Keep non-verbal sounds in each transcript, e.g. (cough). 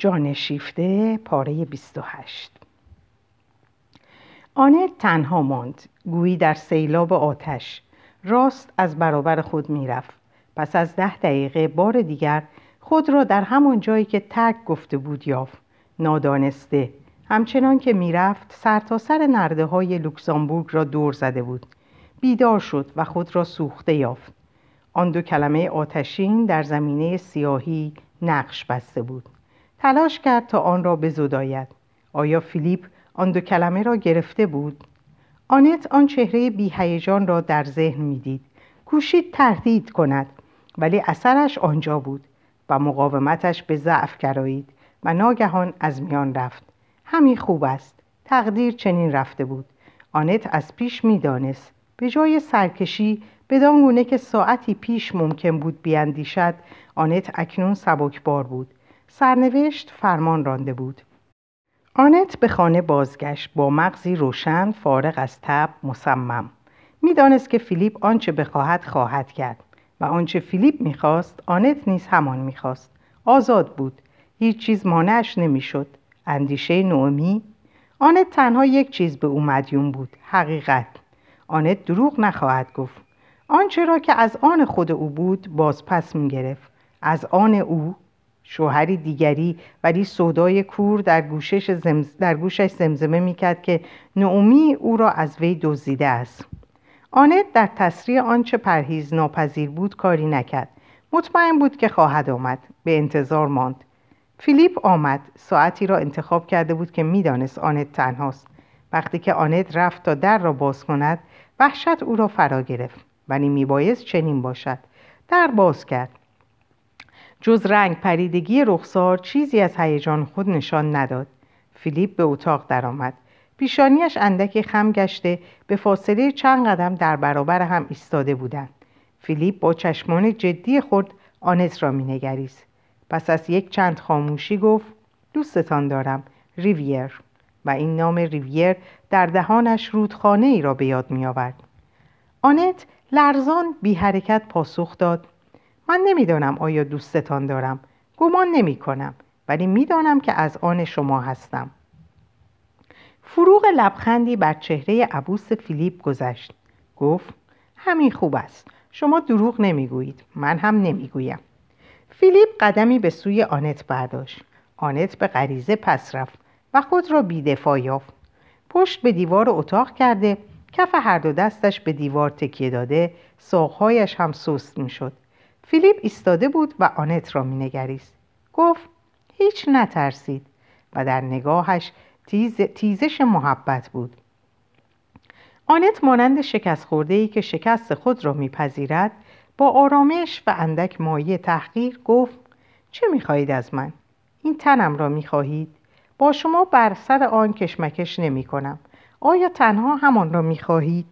جان شیفته پاره 28 آنت تنها ماند. گویی در سیلاب آتش. راست از برابر خود می‌رفت. پس از ده دقیقه بار دیگر خود را در همان جایی که ترک گفته بود یافت. نادانسته. همچنان که می‌رفت سرتاسر سر نرده های لوکزامبورگ را دور زده بود. بیدار شد و خود را سوخته یافت. آن دو کلمه آتشین در زمینه سیاهی نقش بسته بود. تلاش کرد تا آن را بزداید. آیا فیلیپ آن دو کلمه را گرفته بود؟ آنت آن چهره بیهیجان را در ذهن می‌دید. کوشید تردید کند ولی اثرش آنجا بود و مقاومتش به ضعف گرایید و ناگهان از میان رفت. همین خوب است. تقدیر چنین رفته بود. آنت از پیش می‌دانست. به جای سرکشی بدان گونه که ساعتی پیش ممکن بود بیاندیشد آنت اکنون سبکبار بود. سرنوشت فرمان رانده بود. آنت به خانه بازگشت با مغزی روشن فارغ از تب مصمم. می‌دانست که فیلیپ آنچه بخواهد خواهد کرد و آنچه فیلیپ می‌خواست آنت نیز همان می‌خواست. آزاد بود. هیچ چیز مانعش نمی‌شد. اندیشه نومی آنت تنها یک چیز به او مدیون بود. حقیقت. آنت دروغ نخواهد گفت. آنچه را که از آن خود او بود باز پس می‌گرفت. از آن او شوهری دیگری ولی سودای کور در, گوشش زمز... در گوشش زمزمه می‌کرد که نعومی او را از وی دزدیده است. آنت در تصریح آنچه پرهیز ناپذیر بود کاری نکرد. مطمئن بود که خواهد آمد. به انتظار ماند. فیلیپ آمد. ساعتی را انتخاب کرده بود که می‌دانست آنت تنهاست. وقتی که آنت رفت تا در را باز کند وحشت او را فرا گرفت. ولی میبایست چنین باشد. در باز کرد. جز رنگ پریدگی رخسار چیزی از هیجان خود نشان نداد. فیلیپ به اتاق درآمد. پیشانیش اندکی خم گشته به فاصله چند قدم در برابر هم ایستاده بودند. فیلیپ با چشمان جدی خود آنت را مینگریست. پس از یک چند خاموشی گفت دوستتان دارم ریویر. و این نام ریویر در دهانش رودخانه ای را به یاد می آورد. آنت لرزان بی حرکت پاسخ داد. من نمی‌دانم آیا دوستتان دارم. گمان نمی کنم ولی می‌دانم که از آن شما هستم. فروغ لبخندی بر چهره عبوس فیلیپ گذشت. گفت همین خوب است. شما دروغ نمی‌گویید. من هم نمی‌گویم. فیلیپ قدمی به سوی آنت برداشت. آنت به غریزه پس رفت و خود را بیدفاع یافت. پشت به دیوار اتاق کرده کف هر دو دستش به دیوار تکیه داده ساقهایش هم سست می‌شد. فیلیپ ایستاده بود و آنت را مینگریست گفت هیچ نترسید و در نگاهش تیز، تیزش محبت بود آنت مانند شکست خورده ای که شکست خود را میپذیرد با آرامش و اندک مایه تحقیر گفت چه می‌خواهید از من؟ این تنم را می‌خواهید؟ با شما بر سر آن کشمکش نمی کنم. آیا تنها همان را می‌خواهید؟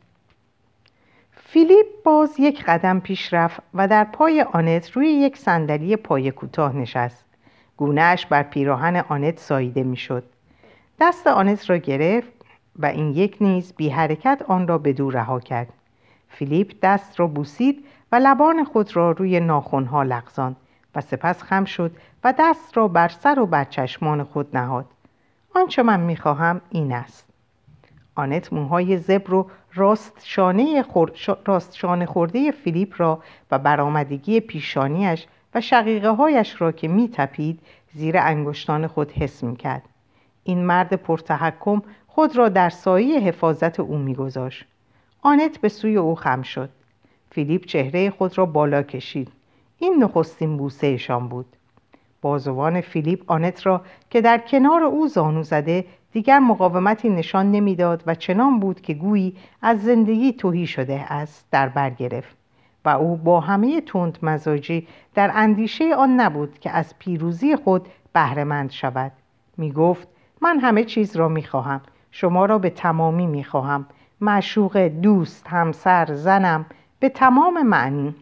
فیلیپ باز یک قدم پیش رفت و در پای آنت روی یک صندلی پای کوتاه نشست. گونهش بر پیراهن آنت ساییده می‌شد. دست آنت را گرفت و این یک نیز بی حرکت آن را به دور رها کرد. فیلیپ دست را بوسید و لبان خود را روی ناخونها لغزاند و سپس خم شد و دست را بر سر و بر چشمان خود نهاد. آنچه من می‌خواهم این است. آنت موهای زبر و راست شانه, شانه خورده فیلیپ را و برآمدگی پیشانیش و شقیقه هایش را که می تپید زیر انگشتان خود حس می کرد. این مرد پرتحکم خود را در سایه حفاظت او میگذاشت. آنت به سوی او خم شد. فیلیپ چهره خود را بالا کشید. این نخستین بوسهشان بود. بازوان فیلیپ آنت را که در کنار او زانو زده دیگر مقاومتی نشان نمی‌داد و چنان بود که گویی از زندگی توهی شده است در بر گرفت و او با همه تند مزاجی در اندیشه آن نبود که از پیروزی خود بهرهمند شود. می گفت من همه چیز را می خواهم شما را به تمامی می خواهم معشوق دوست همسر زنم به تمام معنی.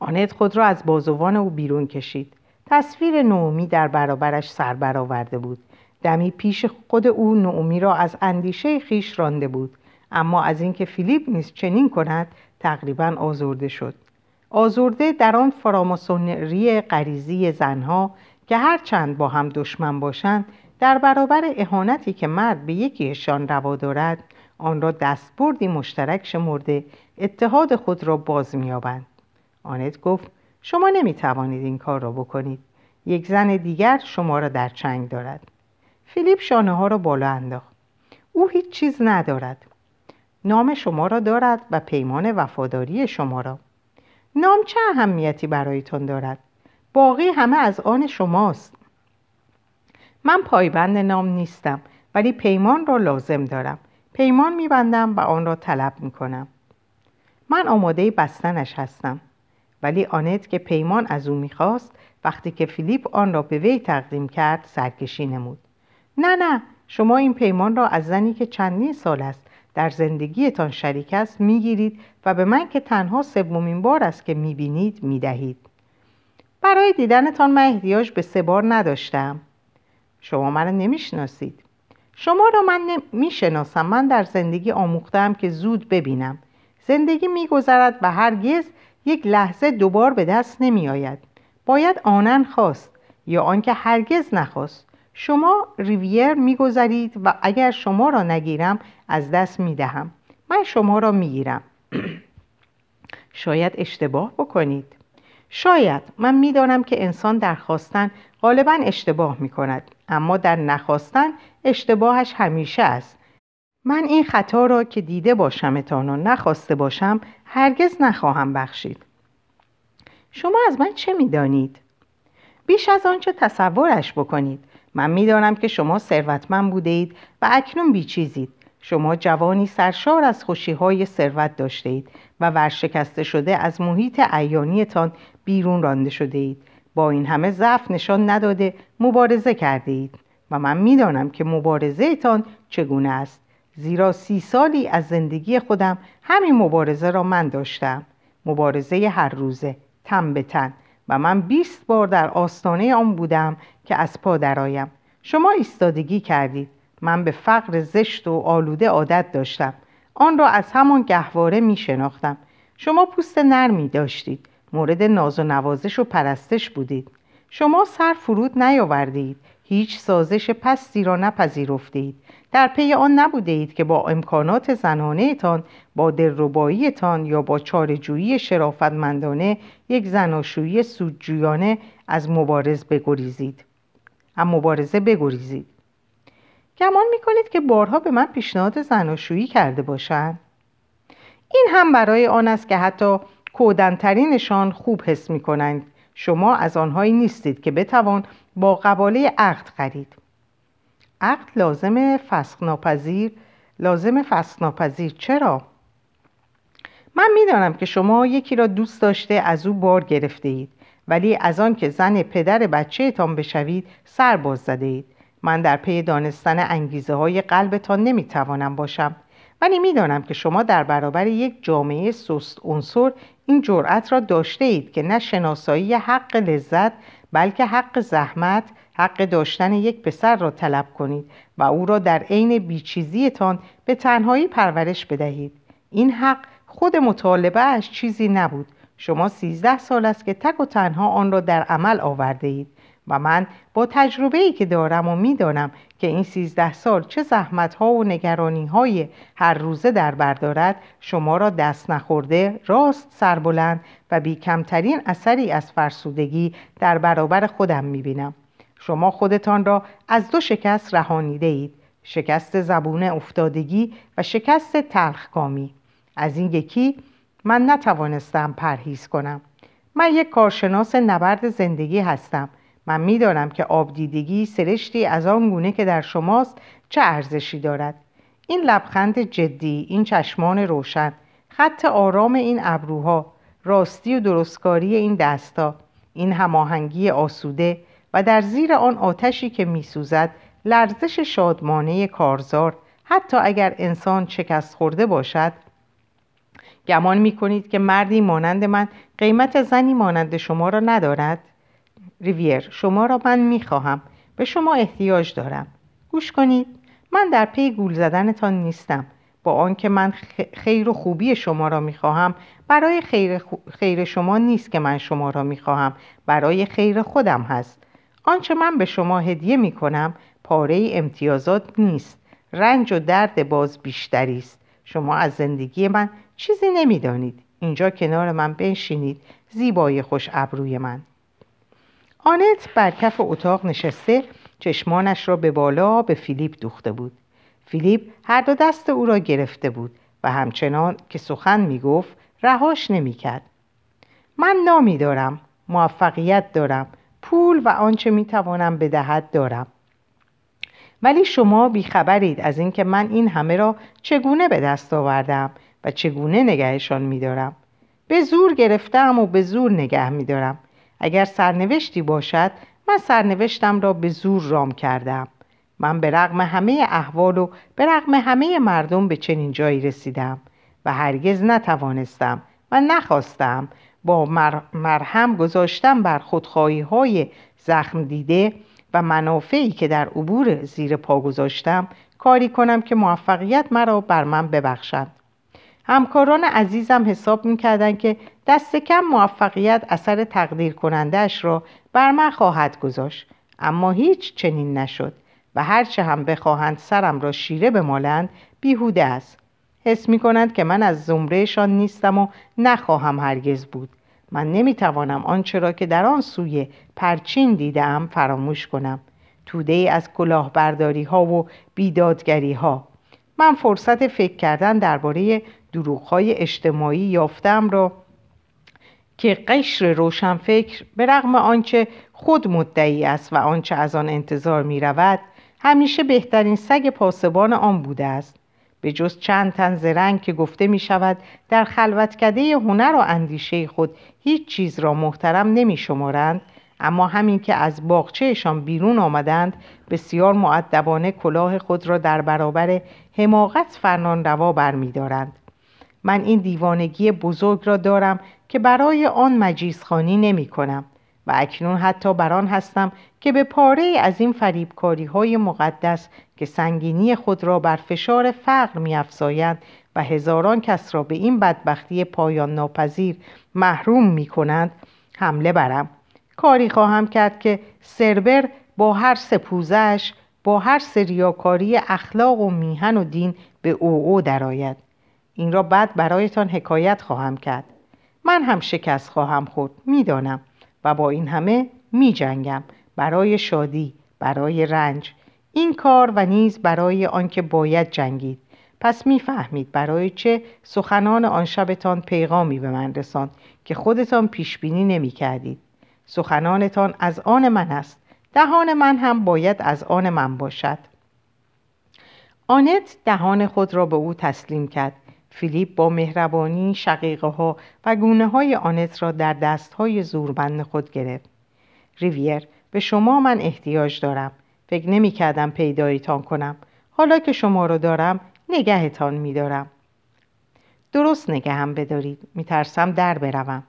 آنت خود را از بازوان او بیرون کشید. تصویر نومی در برابرش سر برآورده بود. دمی پیش خود او نومی را از اندیشه خیش رانده بود. اما از اینکه فیلیپ نیز چنین کند تقریبا آزرده شد. آزرده در آن فراماسونری غریزی زنها که هر چند با هم دشمن باشند در برابر اهانتی که مرد به یکیشان روا دارد آن را دستبردی مشترک شمرده اتحاد خود را باز مییابند. آنت گفت شما نمی توانید این کار را بکنید. یک زن دیگر شما را در چنگ دارد. فیلیپ شانه ها را بالا انداخت. او هیچ چیز ندارد. نام شما را دارد و پیمان وفاداری شما را. نام چه اهمیتی برایتان دارد؟ باقی همه از آن شماست. من پایبند نام نیستم ولی پیمان را لازم دارم. پیمان میبندم و آن را طلب می‌کنم. من آماده بستنش هستم ولی آنت که پیمان از او می‌خواست وقتی که فیلیپ آن را به وی تقدیم کرد سرکشی نمود. نه نه شما این پیمان را از زنی که چندین سال است در زندگیتان شریک است می‌گیرید و به من که تنها سومین بار است که می‌بینید می‌دهید. برای دیدنتان من احتیاج به سه بار نداشتم. شما من نمی‌شناسید. شما را من می‌شناسم. من در زندگی آموختم که زود ببینم. زندگی میگذرد و هرگز یک لحظه دوبار به دست نمیآید. باید آنن خواست یا آنکه هرگز نخواست. شما ریویر میگذرید و اگر شما را نگیرم از دست می‌دهم. من شما را می‌گیرم. (clears throat) شاید اشتباه بکنید. شاید. من می‌دانم که انسان در خواستن غالبا اشتباه می کند اما در نخواستن اشتباهش همیشه است. من این خطا را که دیده باشمتان و نخواسته باشم هرگز نخواهم بخشید. شما از من چه می‌دانید؟ بیش از آنچه تصورش بکنید. من می‌دانم که شما ثروتمند بوده اید و اکنون بیچیزید. شما جوانی سرشار از های ثروت داشته اید و ورشکسته شده از محیط ایانیتان بیرون رانده شده اید با این همه ضعف نشان نداده مبارزه کرده اید و من می‌دانم که مبارزه تان چگونه است. زیرا سی سالی از زندگی خودم همین مبارزه را من داشتم. مبارزه هر روزه تن به تن. و من بیست بار در آستانه آن بودم که از پا درآیم. شما ایستادگی کردید. من به فقر زشت و آلوده عادت داشتم. آن را از همان گهواره می شناختم. شما پوست نرمی داشتید. مورد ناز و نوازش و پرستش بودید. شما سر فرود نیاوردید. هیچ سازش پستی را نپذیرفتید. در پی آن نبوده اید که با امکانات زنانه تان با دلربایی تان یا با چارجویی شرافتمندانه یک زناشویی سودجویانه از مبارز بگریزید. از مبارزه بگریزید. گمان می‌کنید که بارها به من پیشنهاد زناشویی کرده باشند؟ این هم برای آن است که حتی کودنترینشان خوب حس می‌کنند. شما از آنهایی نیستید که بتوان با قباله عقد خرید. عقد لازم فسخ ناپذیر لازم فسخ ناپذیر چرا؟ من می‌دانم که شما یکی را دوست داشته از او بار گرفته اید ولی از آن که زن پدر بچه تان بشوید سر باز زده اید من در پی دانستن انگیزه های قلبتان نمی‌توانم باشم. ولی می‌دانم که شما در برابر یک جامعه سست عنصر این جرأت را داشته اید که نه شناسایی حق لذت بلکه حق زحمت حق داشتن یک پسر را طلب کنید و او را در عین بیچیزیتان به تنهایی پرورش بدهید. این حق خود مطالبه اش چیزی نبود. شما سیزده سال است که تک و تنها آن را در عمل آورده اید. و من با تجربه ای که دارم و می‌دانم که این سیزده سال چه زحمت ها و نگرانی های هر روزه در بردارد شما را دست نخورده راست سربلند و بی کمترین اثری از فرسودگی در برابر خودم می‌بینم. شما خودتان را از دو شکست رهانیده اید شکست زبون افتادگی و شکست تلخکامی. از این یکی من نتوانستم پرهیز کنم. من یک کارشناس نبرد زندگی هستم. من می‌دانم که آبدیدگی سرشتی از آن گونه که در شماست چه ارزشی دارد این لبخند جدی این چشمان روشن خط آرام این ابروها راستی و درستکاری این دستا این هماهنگی آسوده و در زیر آن آتشی که میسوزد لرزش شادمانه کارزار حتی اگر انسان شکست خورده باشد گمان می کنید که مردی مانند من قیمت زنی مانند شما را ندارد؟ ریویر شما را من می خواهم به شما احتیاج دارم. گوش کنید. من در پی گول زدنتان نیستم. با آنکه من خیر و خوبی شما را می‌خواهم برای خیر, خیر شما نیست که من شما را می‌خواهم. برای خیر خودم هست. آنچه من به شما هدیه می کنم پاره امتیازات نیست. رنج و درد باز بیشتری است. شما از زندگی من چیزی نمی‌دانید. اینجا کنار من بنشینید. زیبای خوش ابروی من. آنت بر کف اتاق نشسته چشمانش را به بالا به فیلیپ دوخته بود. فیلیپ هر دو دست او را گرفته بود و همچنان که سخن می‌گفت رهاش نمی‌کرد. من نامی دارم موفقیت دارم پول و آنچه می‌توانم بدهد دارم. ولی شما بیخبرید از اینکه من این همه را چگونه به دست آوردم و چگونه نگهشان میدارم. به زور گرفتم و به زور نگه میدارم. اگر سرنوشتی باشد من سرنوشتم را به زور رام کردم. من به رغم همه احوال و به رغم همه مردم به چنین جایی رسیدم و هرگز نتوانستم و نخواستم با مرهم گذاشتم بر خودخواهی های زخم دیده و منافعی که در عبور زیر پا گذاشتم کاری کنم که موفقیت مرا بر من ببخشند. همکاران عزیزم حساب می‌کردند که دست کم موفقیت اثر تقدیر کنندهش را بر من خواهد گذاشت. اما هیچ چنین نشد و هرچه هم بخواهند سرم را شیره بمالند بیهوده است. حس می کنند که من از زمرهشان نیستم و نخواهم هرگز بود. من نمی‌توانم آنچه را که در آن سوی پرچین دیدم فراموش کنم. توده ای از کلاهبرداری ها و بیدادگری ها من فرصت فکر کردن درباره های اجتماعی یافتم را که قشر روشنفکر به رغم آنچه خود مدعی است و آنچه از آن انتظار می رود همیشه بهترین سگ پاسبان آن بوده است. به جز چند تن زرنگ که گفته می شود در خلوتکده هنر و اندیشه خود هیچ چیز را محترم نمی شمارند اما همین که از باغچهشان بیرون آمدند بسیار معدبانه کلاه خود را در برابر حماقت فرنان روا برمیدارند. من این دیوانگی بزرگ را دارم که برای آن مجیزخانی نمی کنم و اکنون حتی بران هستم که به پاره از این فریبکاری های مقدس که سنگینی خود را بر فشار فقر می و هزاران کس را به این بدبختی پایان ناپذیر محروم می کنند حمله برم. کاری خواهم کرد که سربر با هر سپوزش با هر سریاکاری اخلاق و میهن و دین به او او درآید. این را بعد برایتان حکایت خواهم کرد. من هم شکست خواهم خورد می‌دانم. و با این همه می جنگم برای شادی برای رنج. این کار و نیز برای آنکه باید جنگید. پس می‌فهمید برای چه سخنان آن شبتان پیغامی به من رساند که خودتان پیش بینی نمی کردید سخنانتان از آن من است. دهان من هم باید از آن من باشد. آنت دهان خود را به او تسلیم کرد. فیلیپ با مهربانی شقیقه ها و گونه های آنت را در دست های زوربند خود گرفت. ریویر به شما من احتیاج دارم. فکر نمی کردم پیدایتان کنم. حالا که شما را دارم نگهتان می دارم درست نگهم بدارید. میترسم در بروم.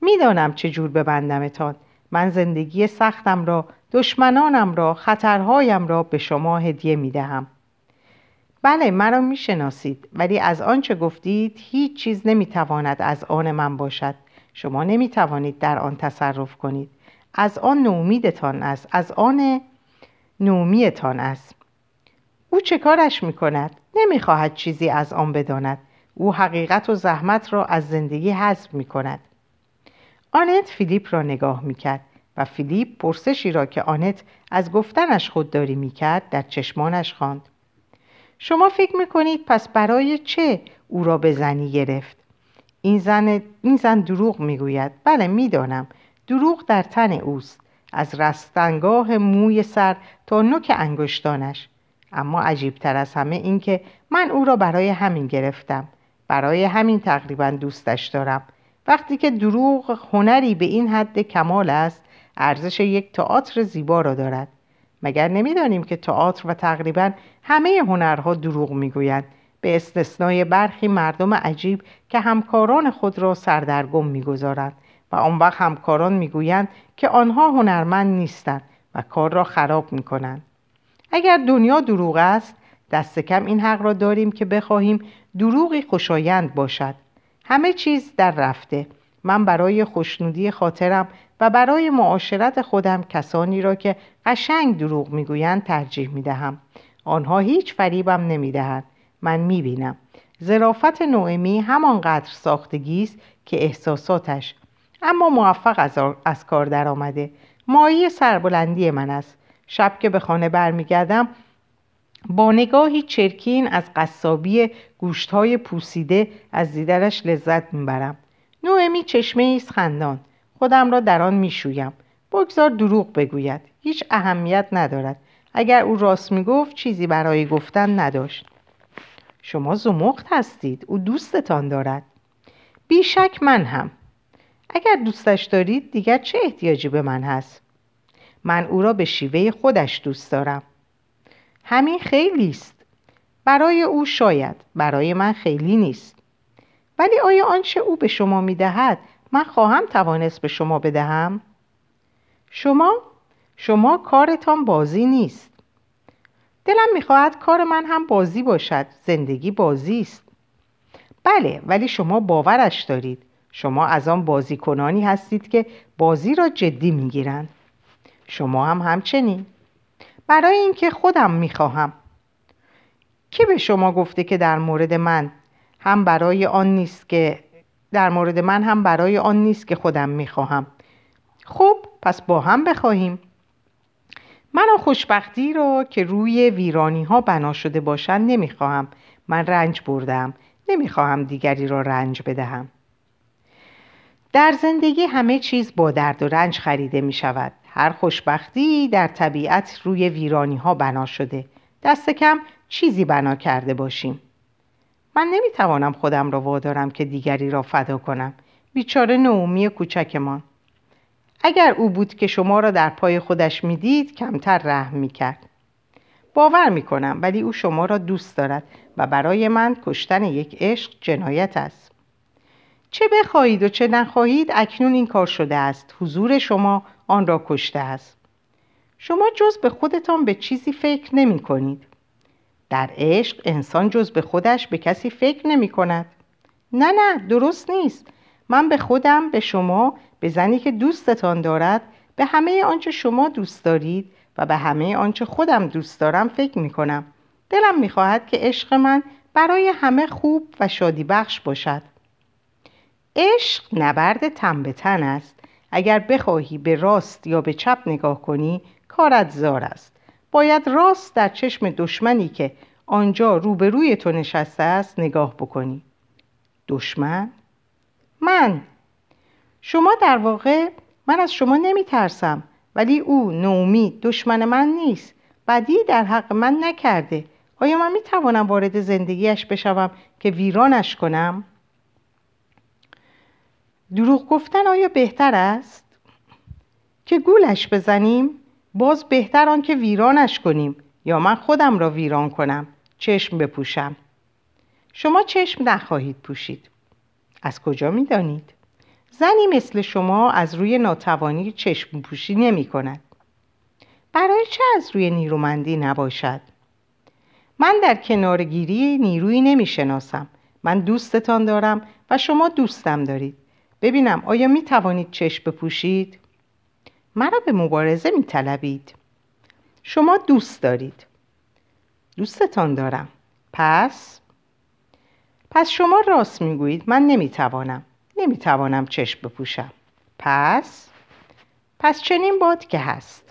می‌دانم چه جور ببندمتان. من زندگی سختم را دشمنانم را خطرهایم را به شما هدیه می دهم بله مرا می‌شناسید ولی از آنچه گفتید هیچ چیز نمی‌تواند از آن من باشد. شما نمی‌توانید در آن تصرف کنید. از آن نومیدتان است. از آن نومیتان است. او چه کارش می‌کند؟ نمی‌خواهد چیزی از آن بداند. او حقیقت و زحمت را از زندگی حذف می‌کند. آنت فیلیپ را نگاه می‌کرد و فیلیپ پرسشی را که آنت از گفتنش خودداری می‌کرد در چشمانش خواند. شما فکر می‌کنید پس برای چه او را به زنی گرفت؟ این زن, این زن دروغ می‌گوید. بله می‌دانم. دروغ در تن اوست. از رستنگاه موی سر تا نوک انگشتانش. اما عجیبتر از همه این که من او را برای همین گرفتم. برای همین تقریبا دوستش دارم. وقتی که دروغ هنری به این حد کمال است ارزش یک تئاتر زیبا را دارد. مگر نمی‌دانیم که تئاتر و تقریبا همه هنرها دروغ می‌گویند؟ به استثنای برخی مردم عجیب که همکاران خود را سردرگم می‌گذارند و آن وقت همکاران می‌گویند که آنها هنرمند نیستند و کار را خراب می‌کنند. اگر دنیا دروغ است دست کم این حق را داریم که بخواهیم دروغی خوشایند باشد. همه چیز در رفته. من برای خوشنودی خاطرم و برای معاشرت خودم کسانی را که قشنگ دروغ می‌گویند ترجیح می‌دهم. آنها هیچ فریبم نمی‌دهند. من می‌بینم. زرافت نوئمی همانقدر ساختگی است که احساساتش. اما موفق از, از کار درآمده. مایی سربلندی من است. شب که به خانه برمیگردم با نگاهی چرکین از قصابی گوشتهای پوسیده از دیدنش لذت می‌برم. نوئمی چشمه ایست خندان. خودم را در آن می‌شویم. بگذار دروغ بگوید. هیچ اهمیت ندارد. اگر او راست می‌گفت چیزی برای گفتن نداشت. شما زمخت هستید. او دوستتان دارد. بیشک من هم. اگر دوستش دارید دیگر چه احتیاجی به من هست؟ من او را به شیوه خودش دوست دارم. همین خیلی است. برای او شاید. برای من خیلی نیست. ولی آیا آنچه او به شما می‌دهد من خواهم توانست به شما بدهم. شما شما کارتان بازی نیست. دلم می‌خواهد کار من هم بازی باشد زندگی بازی است. بله ولی شما باورش دارید. شما از آن بازیکنانی هستید که بازی را جدی می‌گیرند. شما هم همچنین. برای اینکه خودم می‌خواهم. کی به شما گفته که در مورد من هم برای آن نیست که در مورد من هم برای آن نیست که خودم می‌خواهم. خب پس با هم بخواهیم. من خوشبختی را که روی ویرانی ها بنا شده باشند نمی‌خواهم. من رنج بردم. نمی‌خواهم دیگری را رنج بدهم. در زندگی همه چیز با درد و رنج خریده می شود هر خوشبختی در طبیعت روی ویرانی ها بنا شده. دست کم چیزی بنا کرده باشیم. من نمی‌توانم خودم را وادارم که دیگری را فدا کنم. بیچاره نومی کوچکمان. اگر او بود که شما را در پای خودش می‌دید کمتر رحم می‌کرد. باور می‌کنم ولی او شما را دوست دارد و برای من کشتن یک عشق جنایت است. چه بخواهید و چه نخواهید اکنون این کار شده است. حضور شما آن را کشته است. شما جز به خودتان به چیزی فکر نمی کنید در عشق انسان جز به خودش به کسی فکر نمی کند. نه نه درست نیست. من به خودم به شما به زنی که دوستتان دارد به همه آنچه شما دوست دارید و به همه آنچه خودم دوست دارم فکر می کنم. دلم می خواهد که عشق من برای همه خوب و شادی بخش باشد. عشق نبرد تن به تن است. اگر بخواهی به راست یا به چپ نگاه کنی کارت زار است. باید راست در چشم دشمنی که آنجا روبروی تو نشسته است نگاه بکنی دشمن؟ من شما در واقع من از شما نمی ترسم ولی او نومی دشمن من نیست بدی در حق من نکرده آیا من می توانم وارد زندگیش بشوم که ویرانش کنم؟ دروغ گفتن آیا بهتر است؟ که گولش بزنیم؟ باز بهتر آن که ویرانش کنیم یا من خودم را ویران کنم چشم بپوشم شما چشم نخواهید پوشید از کجا می دانید؟ زنی مثل شما از روی ناتوانی چشم پوشی نمی کند برای چه از روی نیرومندی نباشد؟ من در کنارگیری نیرویی نمی شناسم من دوستتان دارم و شما دوستم دارید ببینم آیا می توانید چشم بپوشید؟ مرا به مبارزه می طلبید. شما دوست دارید. دوستتان دارم. پس؟ پس شما راست می‌گویید. من نمی‌توانم. نمی‌توانم چشم بپوشم. پس؟ پس چنین باد که هست.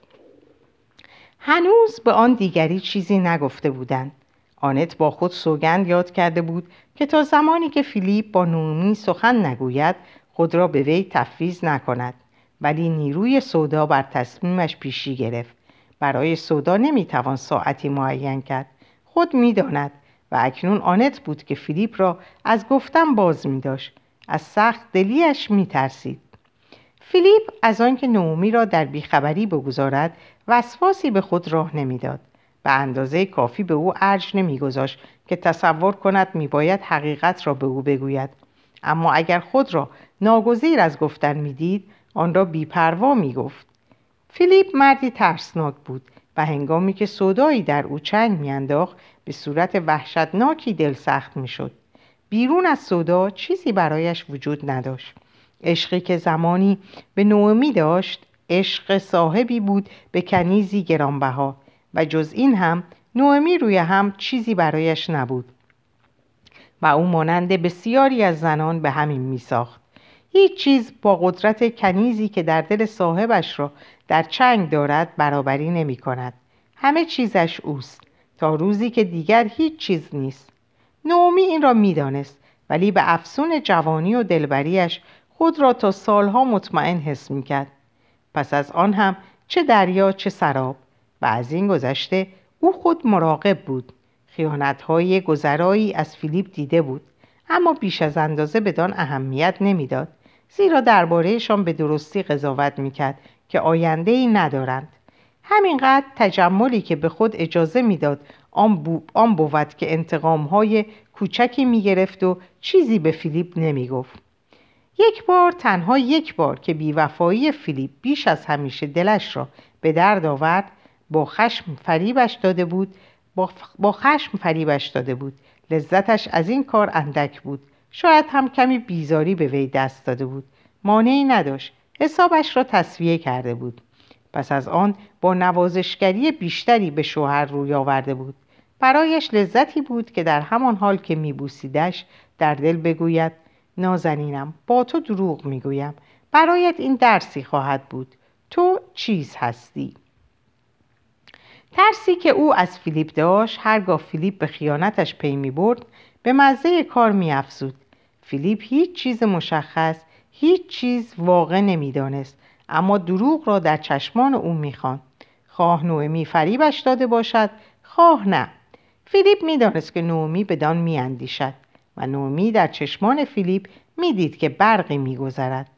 هنوز به آن دیگری چیزی نگفته بودند. آنت با خود سوگند یاد کرده بود که تا زمانی که فیلیپ با نومی سخن نگوید خود را به وی تفویض نکند. ولی نیروی سودا بر تصمیمش پیشی گرفت برای سودا نمی‌توان ساعتی معین کرد خود می‌داند و اکنون آنت بود که فیلیپ را از گفتن باز می داشت. از سخت دلیش می ترسید. فیلیپ از آنکه نومی را در بیخبری بگذارد وسواسی به خود راه نمی‌داد. به اندازه کافی به او ارج نمیگذاشت که تصور کند میباید حقیقت را به او بگوید اما اگر خود را ناگزیر از گفتن می‌دید آن را بیپروا می‌گفت. فیلیپ مردی ترسناک بود و هنگامی که صدایی در او چنگ میانداخت به صورت وحشتناکی دل سخت می‌شد. بیرون از صدا چیزی برایش وجود نداشت. عشقی که زمانی به نومی داشت عشق صاحبی بود به کنیزی گرانبها و جز این هم نومی روی هم چیزی برایش نبود و او مانند بسیاری از زنان به همین میساخت. هیچ چیز با قدرت کنیزی که در دل صاحبش را در چنگ دارد برابری نمی کند. همه چیزش اوست. تا روزی که دیگر هیچ چیز نیست. نومی این را می‌دانست ولی به افسون جوانی و دلبریش خود را تا سالها مطمئن حس می‌کرد پس از آن هم چه دریا چه سراب. و از این گذشته او خود مراقب بود. خیانتهای گذرایی از فیلیپ دیده بود. اما بیش از اندازه بدان اهمیت نمی‌داد. زیرا دربارهشان به درستی قضاوت می‌کرد که آینده ای ندارند. همینقدر تجملی که به خود اجازه می‌داد آن, آن بود که انتقام های کوچکی می‌گرفت و چیزی به فیلیپ نمی‌گفت. یک بار تنها یک بار که بیوفایی فیلیپ بیش از همیشه دلش را به درد آورد با خشم فریبش داده بود با, خشم فریبش داده بود. لذتش از این کار اندک بود. شاید هم کمی بیزاری به وی دست داده بود. مانعی نداشت. حسابش را تصویه کرده بود. پس از آن با نوازشگری بیشتری به شوهر روی آورده بود. برایش لذتی بود که در همان حال که میبوسیدش در دل بگوید نازنینم با تو دروغ می‌گویم. برایت این درسی خواهد بود. تو چیز هستی؟ ترسی که او از فیلیپ داشت هرگاه فیلیپ به خیانتش پی می برد به مزه کار می افزود. فیلیپ هیچ چیز مشخص هیچ چیز واقع نمی‌دانست اما دروغ را در چشمان او می‌خواند. خواه نومی فریبش داده باشد خواه نه. فیلیپ می‌دانست که نومی بدان میاندیشد و نومی در چشمان فیلیپ می‌دید که برقی میگذرد.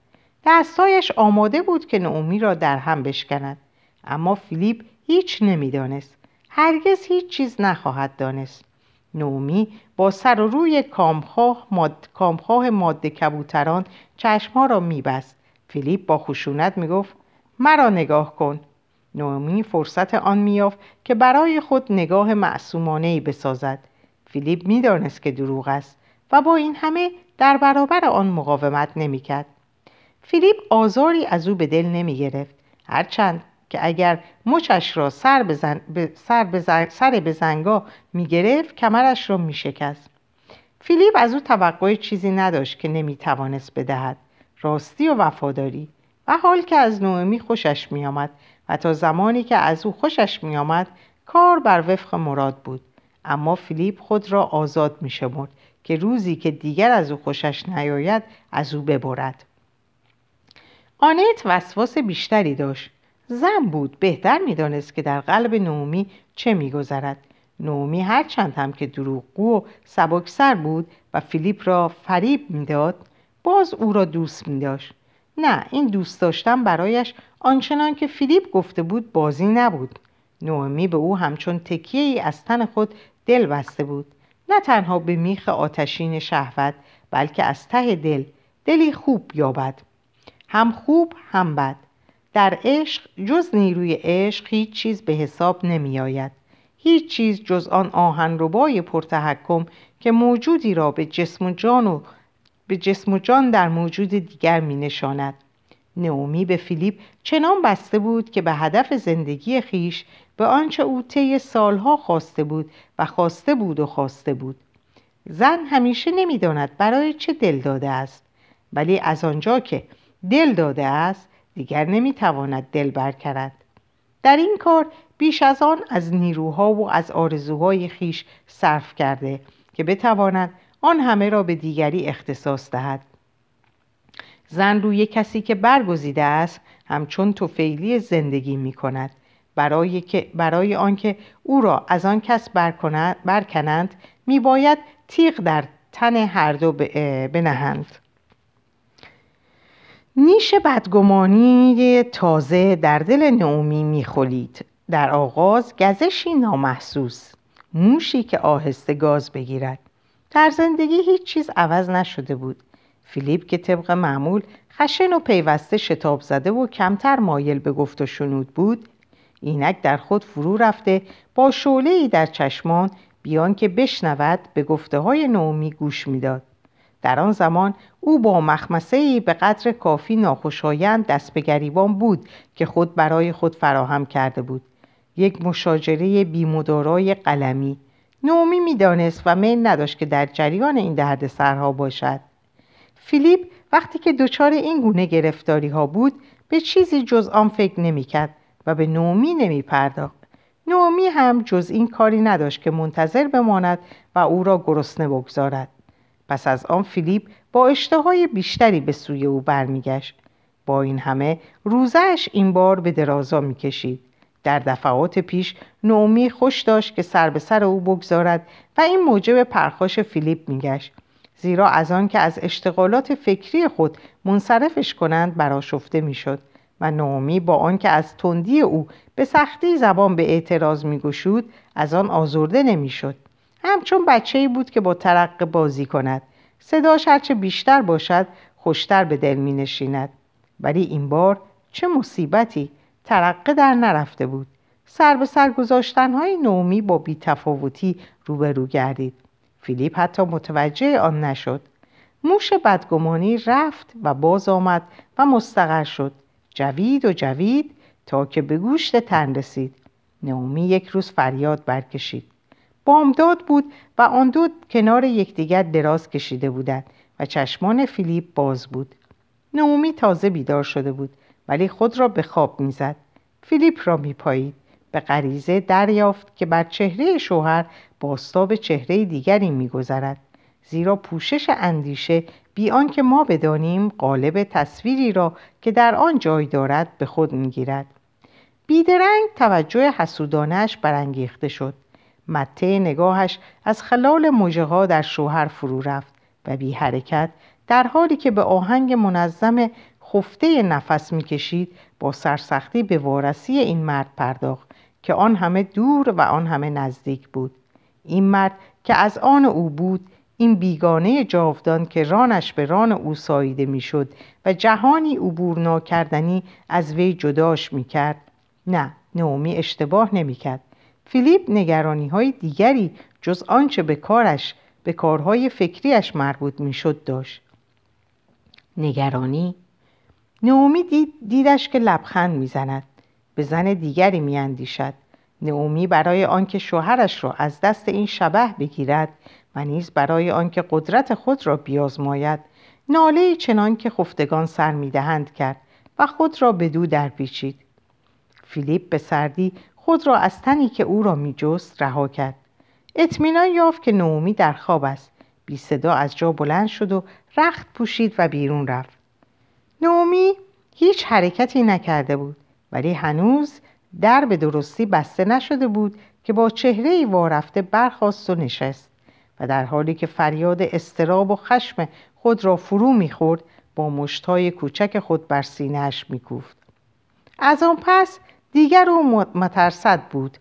دستایش آماده بود که نومی را در هم بشکند اما فیلیپ هیچ نمی‌دانست. هرگز هیچ چیز نخواهد دانست. نومی با سر و روی کامخواه, ماد... کامخواه ماده کبوتران چشمها را میبست. فیلیپ با خشونت می‌گفت مرا نگاه کن. نومی فرصت آن میافت که برای خود نگاه معصومانه ای بسازد. فیلیپ می‌دانست که دروغ است و با این همه در برابر آن مقاومت نمی‌کرد. فیلیپ آزاری از او به دل نمی گرفت هرچند که اگر مچش را سر سر به, سر به زنگا می گرفت کمرش را می شکست. فیلیپ از او توقع چیزی نداشت که نمی توانست بدهد. راستی و وفاداری. و حال که از نومی خوشش می آمد و تا زمانی که از او خوشش می آمد کار بر وفق مراد بود. اما فیلیپ خود را آزاد می شمرد که روزی که دیگر از او خوشش نیاید از او ببرد. آنت وسواس بیشتری داشت. زن بود. بهتر می‌دانست که در قلب نومی چه میگذرد. نومی هرچند هم که دروغگو و سبکسر بود و فیلیپ را فریب می‌داد باز او را دوست می داشت. نه این دوست داشتن برایش آنچنان که فیلیپ گفته بود بازی نبود. نومی به او همچون تکیه ای از تن خود دل بسته بود. نه تنها به میخ آتشین شهوت بلکه از ته دل دلی خوب یابد. هم خوب هم بد. در عشق جز نیروی عشق هیچ چیز به حساب نمی آید. هیچ چیز جز آن آهن ربای پرتحکم که موجودی را به جسم و جان و به جسم و جان در موجود دیگر می نشاند. نئومی به فیلیپ چنان بسته بود که به هدف زندگی خیش به آنچه او طی سالها خواسته بود و خواسته بود و خواسته بود زن همیشه نمی‌داند برای چه دل داده است ولی از آنجا که دل داده است دیگر نمی‌تواند دل برکرد در این کار بیش از آن از نیروها و از آرزوهای خیش صرف کرده که بتواند آن همه را به دیگری اختصاص دهد. زن روی کسی که برگزیده است همچون توفیلی زندگی می کند برای, که برای آنکه او را از آن کس برکنند می باید تیغ در تن هر دو بنهند. نیش بدگمانی تازه در دل نعومی میخولید. در آغاز گزشی نامحسوس. موشی که آهسته گاز بگیرد. در زندگی هیچ چیز عوض نشده بود. فیلیپ که طبق معمول خشن و پیوسته شتاب زده و کمتر مایل به گفت و شنود بود اینک در خود فرو رفته با شعله ای در چشمان بیان که بشنود به گفته های نومی گوش می‌داد. در آن زمان او با مخمسه به قدر کافی ناخوشایند دست به گریبان بود که خود برای خود فراهم کرده بود یک مشاجره بیمدارای قلمی نومی می‌دانست و میل نداشت که در جریان این سرها باشد فیلیپ وقتی که دچار این گونه گرفتاری ها بود به چیزی جز آن فکر نمی‌کرد و به نومی نمی پرداخت. نومی هم جز این کاری نداشت که منتظر بماند و او را گرسنه بگذارد. پس از آن فیلیپ با اشتهای بیشتری به سوی او برمیگشت. با این همه روزش این بار به درازا می‌کشید. در دفعات پیش نومی خوش داشت که سر به سر او بگذارد و این موجب پرخاش فیلیپ میگشت زیرا از آن که از اشتغالات فکری خود منصرفش کنند براشفته می‌شد و نومی با آنکه از تندی او به سختی زبان به اعتراض میگشود از آن آزرده نمی‌شد همچون بچه بود که با ترقه بازی کند. صداش هرچه بیشتر باشد خوشتر به دل می نشیند ولی این بار چه مصیبتی! ترقه در نرفته بود. سر به سر های نومی با بیتفاوتی روبرو گردید. فیلیپ حتی متوجه آن نشد. موش بدگمانی رفت و باز آمد و مستقر شد. جوید و جوید تا که به گوشت تن رسید. نومی یک روز فریاد برکشید. بامداد بود و آن دو کنار یکدیگر دراز کشیده بودند و چشمان فیلیپ باز بود. نومی تازه بیدار شده بود ولی خود را به خواب می‌زد. فیلیپ را میپایید. به غریزه دریافت که بر چهره شوهر باستاب چهره دیگری میگذرد. زیرا پوشش اندیشه بی آنکه ما بدانیم قالب تصویری را که در آن جای دارد به خود می‌گیرد. بیدرنگ توجه حسودانش برانگیخته شد. مته نگاهش از خلال موجه در شوهر فرو رفت و بی حرکت در حالی که به آهنگ منظم خفته نفس می‌کشید با سرسختی به وارسی این مرد پرداخت که آن همه دور و آن همه نزدیک بود. این مرد که از آن او بود این بیگانه جاودان که رانش به ران او ساییده می‌شد و جهانی عبور ناکردنی از وی جداش می‌کرد نه نومی اشتباه نمی‌کرد. فیلیپ نگرانی های دیگری جز آنچه به کارش به کارهای فکریش مربوط می‌شد داشت. نگرانی؟ نعومی دید دیدش که لبخند می‌زند به زن دیگری میاندیشد. نعومی برای آنکه شوهرش را از دست این شبه بگیرد و نیز برای آنکه قدرت خود را بیازماید ناله چنان که خفتگان سر می‌دهند کرد و خود را به دو درپیچید. فیلیپ به سردی خود را از تنی که او را میجست رها کرد. اطمینان یافت که نعومی در خواب است. بی صدا از جا بلند شد و رخت پوشید و بیرون رفت. نومی هیچ حرکتی نکرده بود ولی هنوز در به درستی بسته نشده بود که با چهره وارفته برخواست و نشست و در حالی که فریاد استراب و خشم خود را فرو می‌خورد با مشتای کوچک خود بر سینهاش میکوفت. از آن پس دیگر او مترصد بود.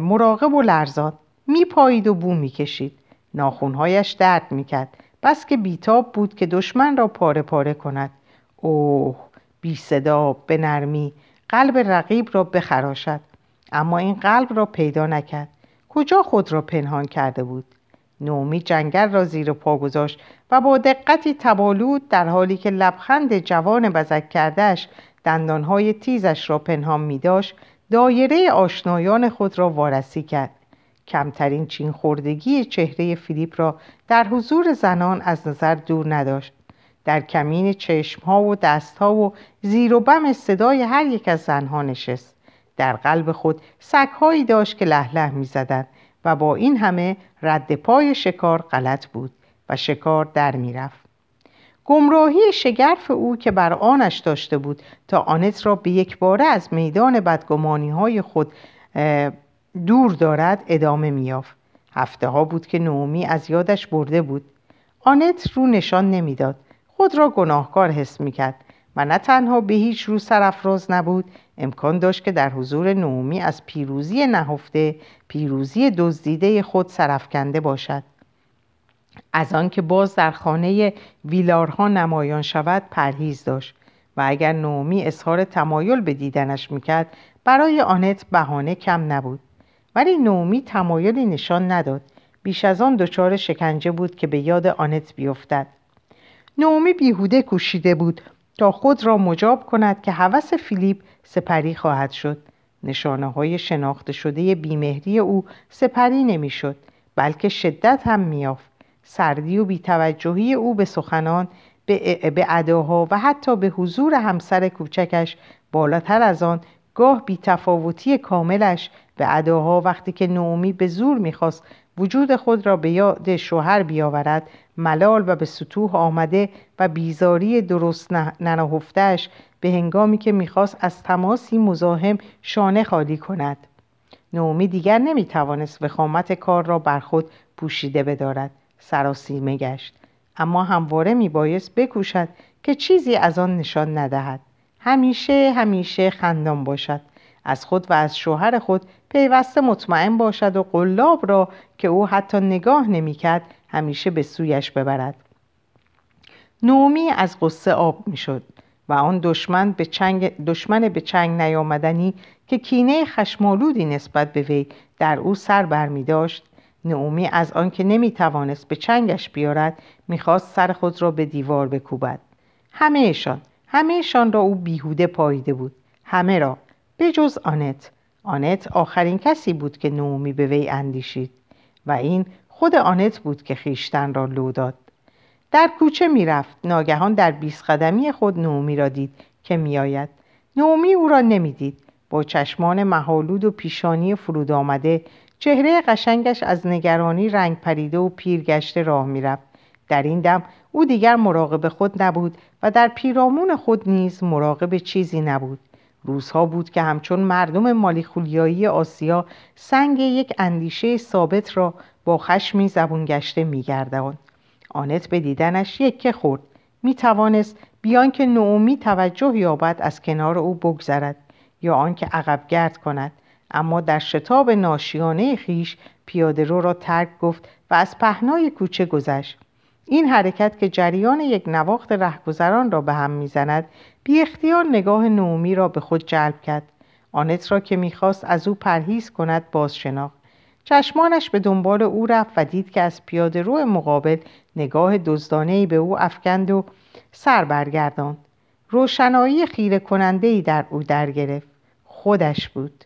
مراقب و لرزان. میپایید و بو می‌کشید. ناخونهایش درد می‌کرد. بس که بیتاب بود که دشمن را پاره پاره کند. اوه بی صدا به نرمی. قلب رقیب را بخراشد. اما این قلب را پیدا نکرد. کجا خود را پنهان کرده بود؟ نومی جنگل را زیر پا گذاشت و با دقتی تبالود در حالی که لبخند جوان بزک کردهش دندانهای تیزش را پنهان می داشت دایره آشنایان خود را وارسی کرد. کمترین چین خوردگی چهره فیلیپ را در حضور زنان از نظر دور نداشت. در کمین چشمها و دستها و زیر و بم صدای هر یک از زنها نشست. در قلب خود سگهایی داشت که لهله له می‌زدند و با این همه رد پای شکار غلط بود و شکار در می‌رفت. گمراهی شگرف او که بر آنش داشته بود تا آنت را به یک باره از میدان بدگمانی های خود دور دارد ادامه میافت هفته ها بود که نومی از یادش برده بود. آنت رو نشان نمی‌داد. خود را گناهکار حس می‌کرد. و نه تنها به هیچ رو سرافراز نبود امکان داشت که در حضور نومی از پیروزی نهفته پیروزی دزدیده خود سرفکنده باشد. از آنکه باز در خانه ویلارها نمایان شود پرهیز داشت و اگر نومی اظهار تمایل به دیدنش می‌کرد برای آنت بهانه کم نبود. ولی نومی تمایلی نشان نداد. بیش از آن دچار شکنجه بود که به یاد آنت بیفتد. نومی بیهوده کوشیده بود تا خود را مجاب کند که هوس فیلیپ سپری خواهد شد. نشانه های شناخته شده بیمهری او سپری نمی‌شد بلکه شدت هم میافت سردی و بیتوجهی او به سخنان به اداها و حتی به حضور همسر کوچکش بالاتر از آن گاه بیتفاوتی کاملش به اداها وقتی که نومی به زور می‌خواست وجود خود را به یاد شوهر بیاورد ملال و به سطوح آمده و بیزاری درست ننهفتش به هنگامی که می‌خواست از تماسی مزاحم شانه خالی کند. نومی دیگر نمی‌توانست وخامت کار را بر خود پوشیده بدارد. سراسیمه گشت. اما همواره میبایست بکوشد که چیزی از آن نشان ندهد. همیشه همیشه خندان باشد. از خود و از شوهر خود پیوسته مطمئن باشد و قلاب را که او حتی نگاه نمی‌کرد همیشه به سویش ببرد. نومی از قصه آب می‌شد و آن دشمن به چنگ, دشمن به چنگ نیامدنی که کینه خشمالودی نسبت به وی در او سر برمی داشت نعومی از آنکه نمی‌توانست به چنگش بیارد می‌خواست سر خود را به دیوار بکوبد. همهشان همهشان را او بیهوده پاییده بود. همه را به جز آنت. آنت آخرین کسی بود که نومی به وی اندیشید و این خود آنت بود که خیشتن را لو داد. در کوچه می‌رفت. ناگهان در بیست قدمی خود نومی را دید که میآید. نومی او را نمی‌دید. با چشمان محالود و پیشانی فرود آمده چهره قشنگش از نگرانی رنگ پریده و پیرگشته راه می‌رفت. در این دم او دیگر مراقب خود نبود و در پیرامون خود نیز مراقب چیزی نبود. روزها بود که همچون مردم مالیخولیایی آسیا سنگ یک اندیشه ثابت را با خشمی زبون گشته میگرداند. آنت به دیدنش یکه خورد. می توانست بیان که نعومی توجه یابد از کنار او بگذرد یا آنکه عقب گرد کند. اما در شتاب ناشیانه خیش پیاده رو را ترک گفت و از پهنای کوچه گذشت. این حرکت که جریان یک نواخت رهگذران را به هم می‌زند بی اختیار نگاه نومی را به خود جلب کرد. آنت را که می‌خواست از او پرهیز کند باز شناخت چشمانش به دنبال او رفت و دید که از پیاده رو مقابل نگاه دزدانهای به او افکند و سر برگرداند. روشنایی خیره کننده ای در او در گرفت. خودش بود.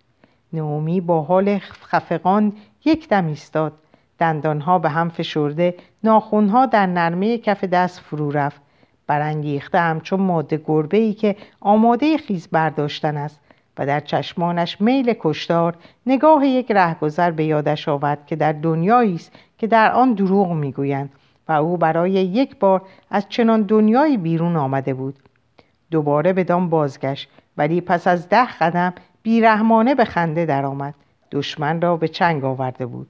نومی با حال خفقان یک دم ایستاد. دندانها به هم فشرده ناخونها در نرمه کف دست فرو رفت. برانگیخته همچون ماده گربه ای که آماده خیز برداشتن است و در چشمانش میل کشتار نگاه یک رهگذر به یادش آورد که در دنیایی است که در آن دروغ می‌گویند و او برای یک بار از چنان دنیایی بیرون آمده بود. دوباره بدان بازگشت ولی پس از ده قدم بیرحمانه به خنده درآمد. دشمن را به چنگ آورده بود.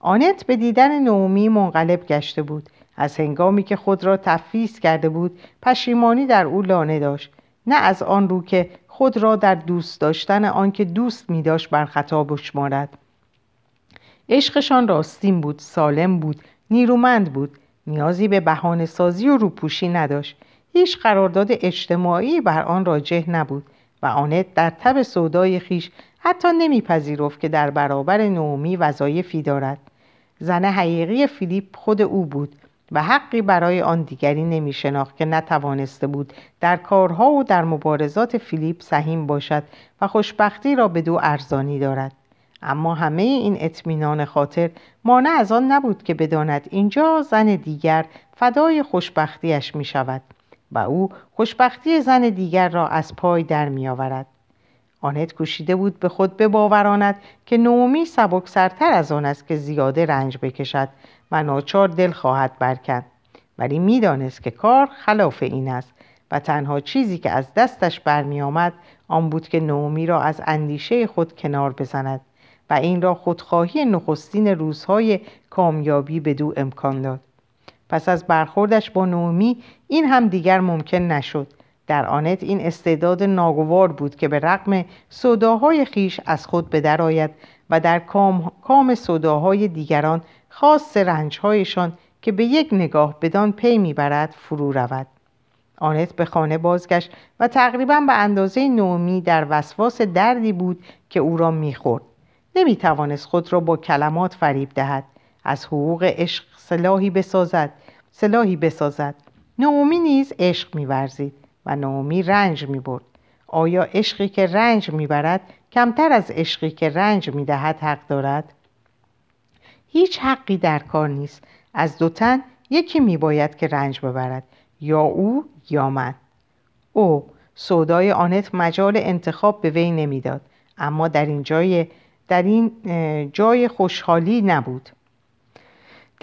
آنت به دیدن نومی منقلب گشته بود. از هنگامی که خود را تفیز کرده بود پشیمانی در او لانه داشت. نه از آن رو که خود را در دوست داشتن آنکه دوست می داشت بر خطا بشمارد. عشقشان راستین بود سالم بود نیرومند بود. نیازی به بهانه سازی و روپوشی نداشت. هیچ قرارداد اجتماعی بر آن راجه نبود. و آنت در تب سودای خیش حتی نمیپذیرفت که در برابر نومی وظایفی دارد. زن حقیقی فیلیپ خود او بود و حقی برای آن دیگری نمی شناخت که نتوانسته بود در کارها و در مبارزات فیلیپ سهیم باشد و خوشبختی را به دو ارزانی دارد. اما همه این اطمینان خاطر مانع از آن نبود که بداند اینجا زن دیگر فدای خوشبختیش می شود و او خوشبختی زن دیگر را از پای در می آورد. آنت کوشیده بود به خود بباوراند که نومی سبکسرتر از آن است که زیاده رنج بکشد و ناچار دل خواهد برکند ولی می‌دانست که کار خلاف این است و تنها چیزی که از دستش برمی آمد آن بود که نومی را از اندیشه خود کنار بزند و این را خودخواهی نخستین روزهای کامیابی به دو امکان داد پس از برخوردش با نومی این هم دیگر ممکن نشد. در آنت این استعداد ناگوار بود که به رغم صداهای خیش از خود به آید و در کام, کام صداهای دیگران خاص رنجهایشان که به یک نگاه بدان پی می‌برد فرو رود. آنت به خانه بازگشت و تقریبا به اندازه نوئمی در وسواس دردی بود که او را می‌خورد. نمی‌توانست خود را با کلمات فریب دهد. از حقوق عشق سلاحی بسازد. سلاحی بسازد. نوئمی نیز عشق میورزید و نوئمی رنج می‌برد. آیا عشقی که رنج می‌برد کمتر از عشقی که رنج می‌دهد حق دارد؟ هیچ حقی در کار نیست. از دو تن یکی میباید که رنج ببرد یا او یا من. او سودای آنت مجال انتخاب به وی نمی‌داد اما در این جای در این جای خوشحالی نبود.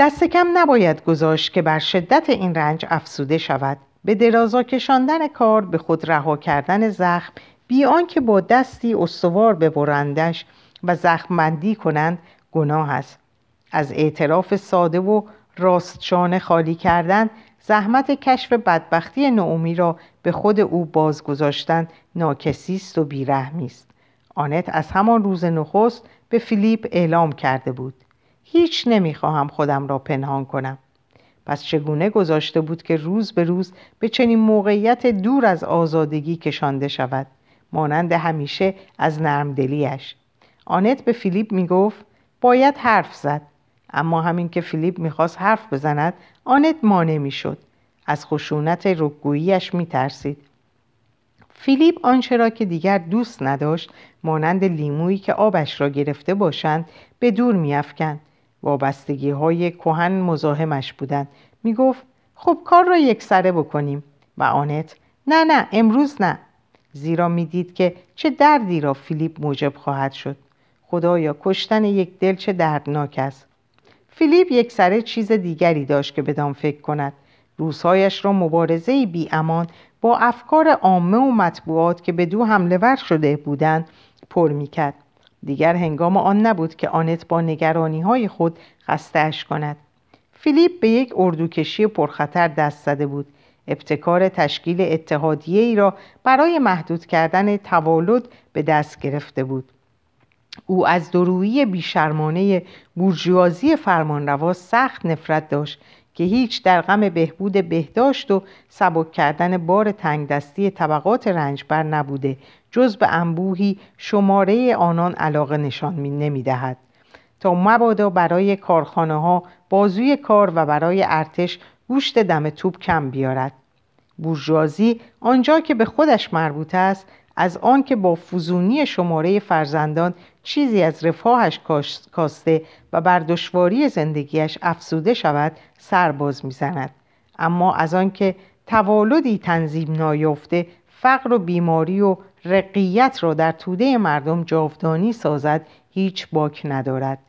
دست کم نباید گذاشت که بر شدت این رنج افسوده شود. به درازا کشاندن کار به خود رها کردن زخم بی آنکه با دستی استوار ببرندش و زخمبندی کنند گناه است. از اعتراف ساده و راستشانه خالی کردن زحمت کشف بدبختی نعومی را به خود او بازگذاشتن ناکسی است و بیرحمی است. آنت از همان روز نخست به فیلیپ اعلام کرده بود. هیچ نمی‌خواهم خودم را پنهان کنم. پس چگونه گذاشته بود که روز به روز به چنین موقعیت دور از آزادگی کشانده شود مانند همیشه از نرمدلیش آنت به فیلیپ می‌گفت باید حرف زد. اما همین که فیلیپ می‌خواست حرف بزند آنت مانع می‌شد. از خشونت رکگوییش میترسید. فیلیپ آنچه را که دیگر دوست نداشت مانند لیمویی که آبش را گرفته باشند به دور میافکند. وابستگی های کوهن مزاحمش بودند. می‌گفت خب کار را یک سره بکنیم. و آنت نه نه امروز نه. زیرا می‌دید که چه دردی را فیلیپ موجب خواهد شد. خدایا کشتن یک دل چه دردناک است. فیلیپ یک سره چیز دیگری داشت که بدان فکر کند. روزهایش را مبارزه بی امان با افکار عامه و مطبوعات که به دو حمله ور شده بودند پر می‌کرد. دیگر هنگام آن نبود که آنت با نگرانی های خود خستهاش کند. فیلیپ به یک اردوکشی پرخطر دست زده بود. ابتکار تشکیل اتحادیه ای را برای محدود کردن توالد به دست گرفته بود. او از درویی بیشرمانه بورژوازی فرمانروا سخت نفرت داشت که هیچ در غم بهبود بهداشت و سبک کردن بار تنگدستی طبقات رنجبر نبوده جز به انبوهی شماره آنان علاقه نشان می نمی دهد. تا مبادا برای کارخانه ها بازوی کار و برای ارتش گوشت دم توپ کم بیارد بورژوازی آنجا که به خودش مربوط است از آن که با فزونی شماره فرزندان چیزی از رفاهش کاسته و بر دشواری زندگیش افسوده شود سرباز می‌زند اما از آنکه توالدی تنظیم نایافته فقر و بیماری و رقیت را در توده مردم جاودانی سازد هیچ باک ندارد.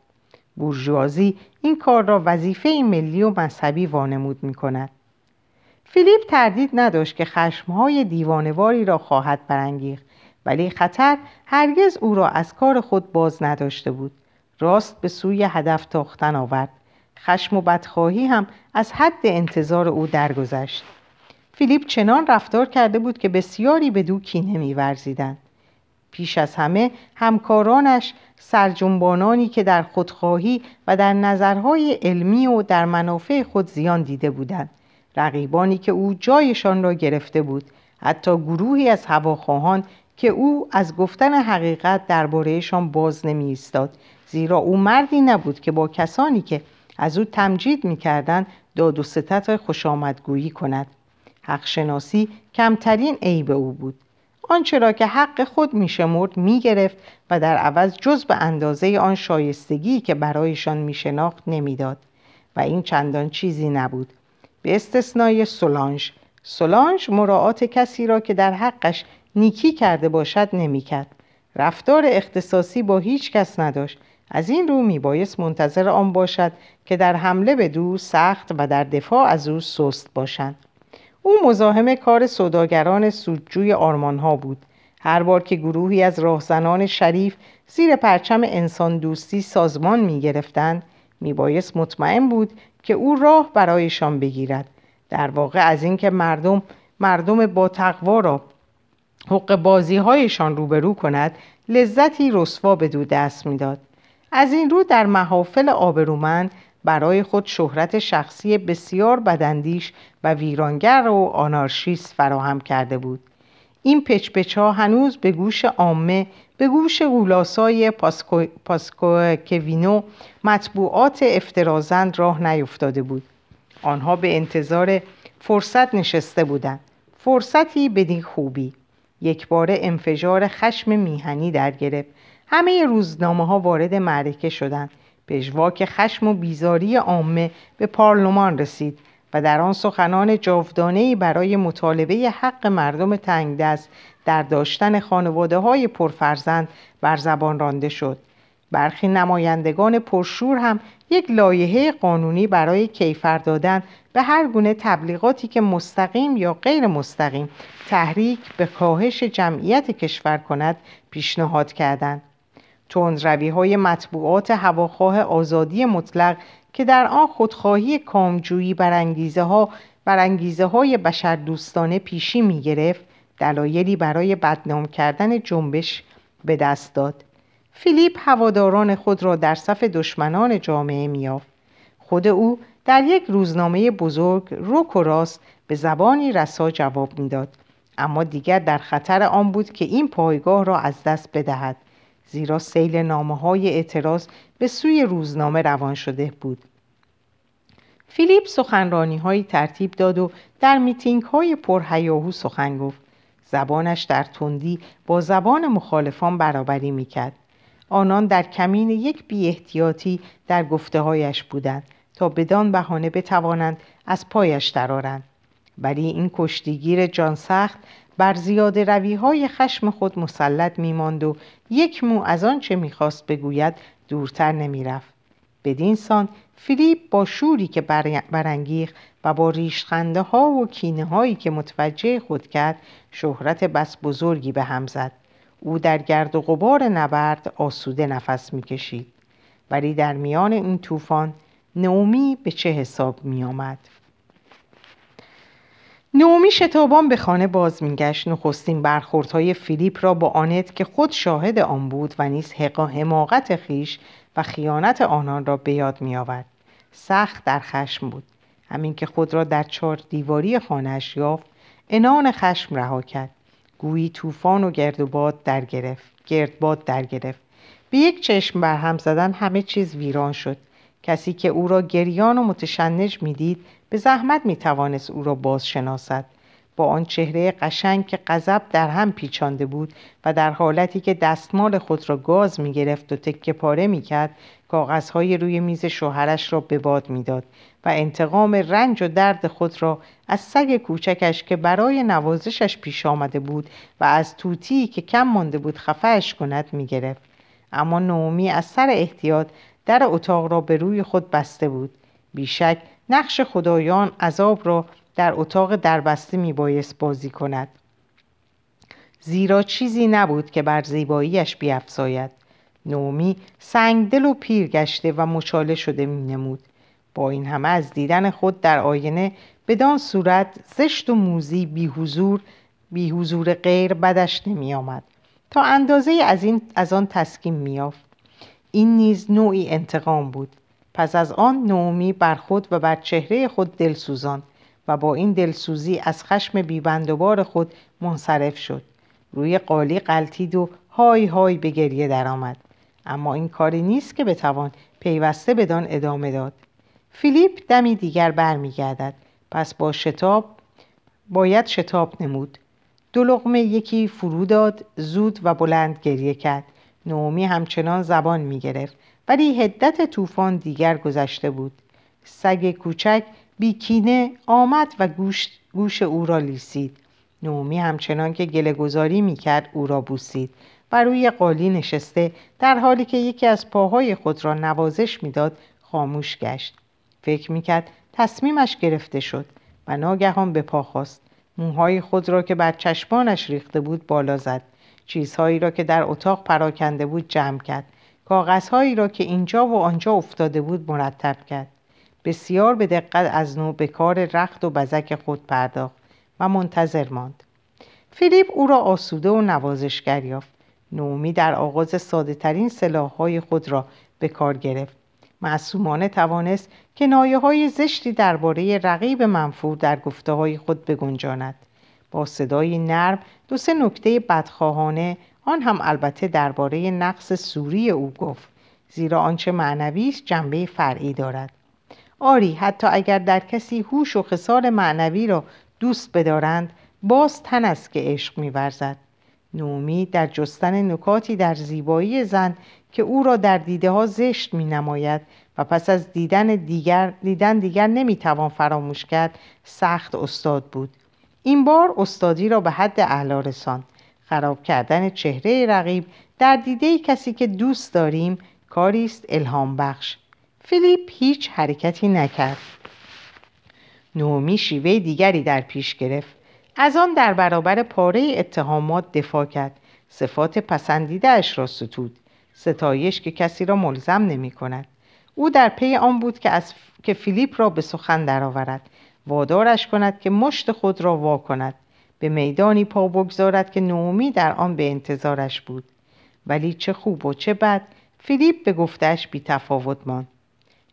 بورژوازی این کار را وظیفه ملی و مذهبی وانمود می کند فیلیپ تردید نداشت که خشمهای دیوانواری را خواهد برانگیخت ولی خطر هرگز او را از کار خود باز نداشته بود. راست به سوی هدف تاختن آورد. خشم و بدخواهی هم از حد انتظار او درگذشت. فیلیپ چنان رفتار کرده بود که بسیاری به دو کینه میورزیدند پیش از همه همکارانش سرجنبانانی که در خودخواهی و در نظرهای علمی و در منافع خود زیان دیده بودند. رقیبانی که او جایشان را گرفته بود. حتی گروهی از هواخواهان که او از گفتن حقیقت دربارهشان باز نمی ایستاد زیرا او مردی نبود که با کسانی که از او تمجید می‌کردند داد و ستت خوشامدگویی کند. حق شناسی کمترین عیب او بود. آنچه را که حق خود میشمرد می‌گرفت و در عوض جز به اندازه آن شایستگی که برایشان میشناخت نمی‌داد. و این چندان چیزی نبود. به استثنای سولانژ. سولانژ مراعات کسی را که در حقش نیکی کرده باشد نمی‌کرد. رفتار اختصاصی با هیچ کس نداشت. از این رو میبایست منتظر آن باشد که در حمله به دو سخت و در دفاع از او سست باشند. او مزاحم کار صداگران سودجوی آرمانها بود. هر بار که گروهی از راهزنان شریف زیر پرچم انسان دوستی سازمان می گرفتند می بایست مطمئن بود که او راه برایشان بگیرد. در واقع از اینکه مردم مردم با تقوا را حق بازی هایشان روبرو کند لذتی رسوا به دو دست می‌داد. از این رو در محافل آبرومند برای خود شهرت شخصی بسیار بدندیش و ویرانگر و آنارشیست فراهم کرده بود. این پچپچ ها هنوز به گوش عامه به گوش غولاسای پاسکو... پاسکوکوینو مطبوعات افترازند راه نیفتاده بود. آنها به انتظار فرصت نشسته بودند. فرصتی بدین خوبی. یک بار انفجار خشم میهنی در گرفت. همه روزنامه ها وارد معرکه شدند. پژواک خشم و بیزاری عامه به پارلمان رسید و در آن سخنان جاودانهای برای مطالبه حق مردم تنگ دست در داشتن خانواده های پرفرزند بر زبان رانده شد. برخی نمایندگان پرشور هم یک لایحه قانونی برای کیفر دادن به هر گونه تبلیغاتی که مستقیم یا غیر مستقیم تحریک به کاهش جمعیت کشور کند پیشنهاد کردند. تندروی های مطبوعات هواخواه آزادی مطلق که در آن خودخواهی کامجویی بر انگیزه ها بر انگیزه های بشر دوستانه پیشی می گرفت دلایلی برای بدنام کردن جنبش به دست داد. فیلیپ هواداران خود را در صف دشمنان جامعه میافت خود او در یک روزنامه بزرگ روک و راست به زبانی رسا جواب می‌داد. اما دیگر در خطر آن بود که این پایگاه را از دست بدهد. زیرا سیل نامه های اعتراض به سوی روزنامه روان شده بود. فیلیپ سخنرانی های ترتیب داد و در میتینگ های پرهیاهو سخن گفت. زبانش در تندی با زبان مخالفان برابری می‌کرد. آنان در کمین یک بی در گفته هایش بودند تا بدان بهانه بتوانند از پایش درآرند. ولی این کشتیگیر جان سخت بر زیاده روی های خشم خود مسلط میماند و یک مو از آنچه می‌خواست بگوید دورتر نمی‌رفت. بدین سان فیلیپ با شوری که برانگیخت و با ریشخنده ها و کینه هایی که متوجه خود کرد شهرت بس بزرگی به هم زد. او در گرد و غبار نبرد آسوده نفس می‌کشید. ولی در میان این طوفان نومی به چه حساب می آمد؟ نومی شتابان به خانه باز میگشت. نخستین برخوردهای فیلیپ را با آنت که خود شاهد آن بود و نیز حماقت خیش و خیانت آنان را به یاد می آورد. سخت در خشم بود. همین که خود را در چهار دیواری خانهاش یافت انان خشم رها کرد. گویی طوفان و گرد و باد در گرفت. گردباد در گرفت. به یک چشم برهم زدن همه چیز ویران شد. کسی که او را گریان و متشنج می‌دید به زحمت می‌توانست او را باز شناسد با آن چهره قشنگ که غضب در هم پیچانده بود و در حالتی که دستمال خود را گاز می گرفت و تکه پاره می کرد کاغذهای روی میز شوهرش را به باد می‌داد و انتقام رنج و درد خود را از سگ کوچکش که برای نوازشش پیش آمده بود و از توتی که کم مانده بود خفهش کند می گرفت. اما نومی از سر احتیاط در اتاق را به روی خود بسته بود بیشک نقش خدایان عذاب را در اتاق دربسته می بایست بازی کند زیرا چیزی نبود که بر زیباییش بیافزاید نومی سنگدل و پیر گشته و مچاله شده می نمود. با این همه از دیدن خود در آینه بدان صورت زشت و موزی بی حضور, بی حضور غیر بدش نمی آمد. تا اندازه از, این از آن تسکیم میافت این نیز نوعی انتقام بود پس از آن نومی بر خود و بر چهره خود دلسوزان و با این دلسوزی از خشم بیبندوبار خود منصرف شد. روی قالی قلتید و های های به گریه درآمد. اما این کاری نیست که بتوان پیوسته بدان ادامه داد. فیلیپ دمی دیگر برمیگردد. پس با شتاب باید شتاب نمود. دو لغمه یکی فرو داد زود و بلند گریه کرد. نومی همچنان زبان می گرفت ولی هدت طوفان دیگر گذشته بود. سگ کوچک بیکینه آمد و گوش, گوش او را لیسید. نومی همچنان که گله گذاری می کرد او را بوسید و روی قالی نشسته در حالی که یکی از پاهای خود را نوازش می‌داد خاموش گشت. فکر می‌کرد تصمیمش گرفته شد و ناگهان به پا خواست موهای خود را که بر چشمانش ریخته بود بالا زد. چیزهایی را که در اتاق پراکنده بود جمع کرد. کاغذهایی را که اینجا و آنجا افتاده بود مرتب کرد. بسیار به دقت از نو به کار رخت و بزک خود پرداخت و منتظر ماند. فیلیپ او را آسوده و نوازشگر یافت. نومی در آغاز ساده ترین سلاحهای خود را به کار گرفت. معصومانه توانست که نایه های زشتی درباره رقیب منفور در گفته های خود بگنجاند. با صدای نرم دو سه نکته بدخواهانه آن هم البته درباره نقص سوری او گفت زیرا آنچه معنوی است جنبه فرعی دارد. آری حتی اگر در کسی هوش و خصال معنوی را دوست بدارند باز تن است که عشق میورزد. نومی در جستن نکاتی در زیبایی زن که او را در دیده ها زشت می نماید و پس از دیدن دیگر, دیدن دیگر نمی توان فراموش کرد سخت استاد بود. این بار استادی را به حد اعلا رساند. خراب کردن چهره رقیب در دیده کسی که دوست داریم کاری است الهام بخش. فیلیپ هیچ حرکتی نکرد. نومی شیوه دیگری در پیش گرفت. از آن در برابر پاره اتهامات دفاع کرد. صفات پسندیده اش را ستود. ستایش که کسی را ملزم نمی کند. او در پی آن بود که, از... که فیلیپ را به سخن درآورد. وادارش کند که مشت خود را وا کند. به میدانی پا بگذارد که نومی در آن به انتظارش بود. ولی چه خوب و چه بد فیلیپ به گفتش بی تفاوت ماند.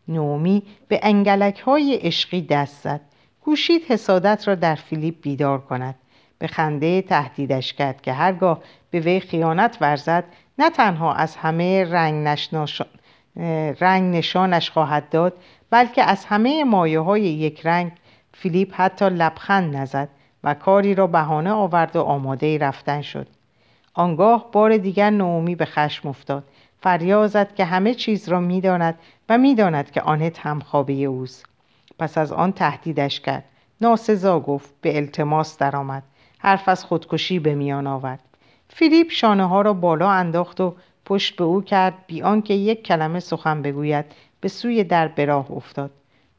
نومی به انگلک های عشقی دست زد. کوشید حسادت را در فیلیپ بیدار کند. به خنده تهدیدش کرد که هرگاه به وی خیانت ورزد نه تنها از همه رنگ, رنگ نشانش خواهد داد بلکه از همه مایه های یک رنگ فیلیپ حتی لبخند نزد. و کاری را بهانه آورد و آماده رفتن شد. آنگاه بار دیگر نومی به خشم افتاد. فریاد زد که همه چیز را می‌داند و می‌داند که آنت هم خوابه اوست. پس از آن تهدیدش کرد. ناسزا گفت به التماس درآمد. حرف از خودکشی به میان آورد. فیلیپ شانه ها را بالا انداخت و پشت به او کرد بی آنکه یک کلمه سخن بگوید به سوی در براه افتاد.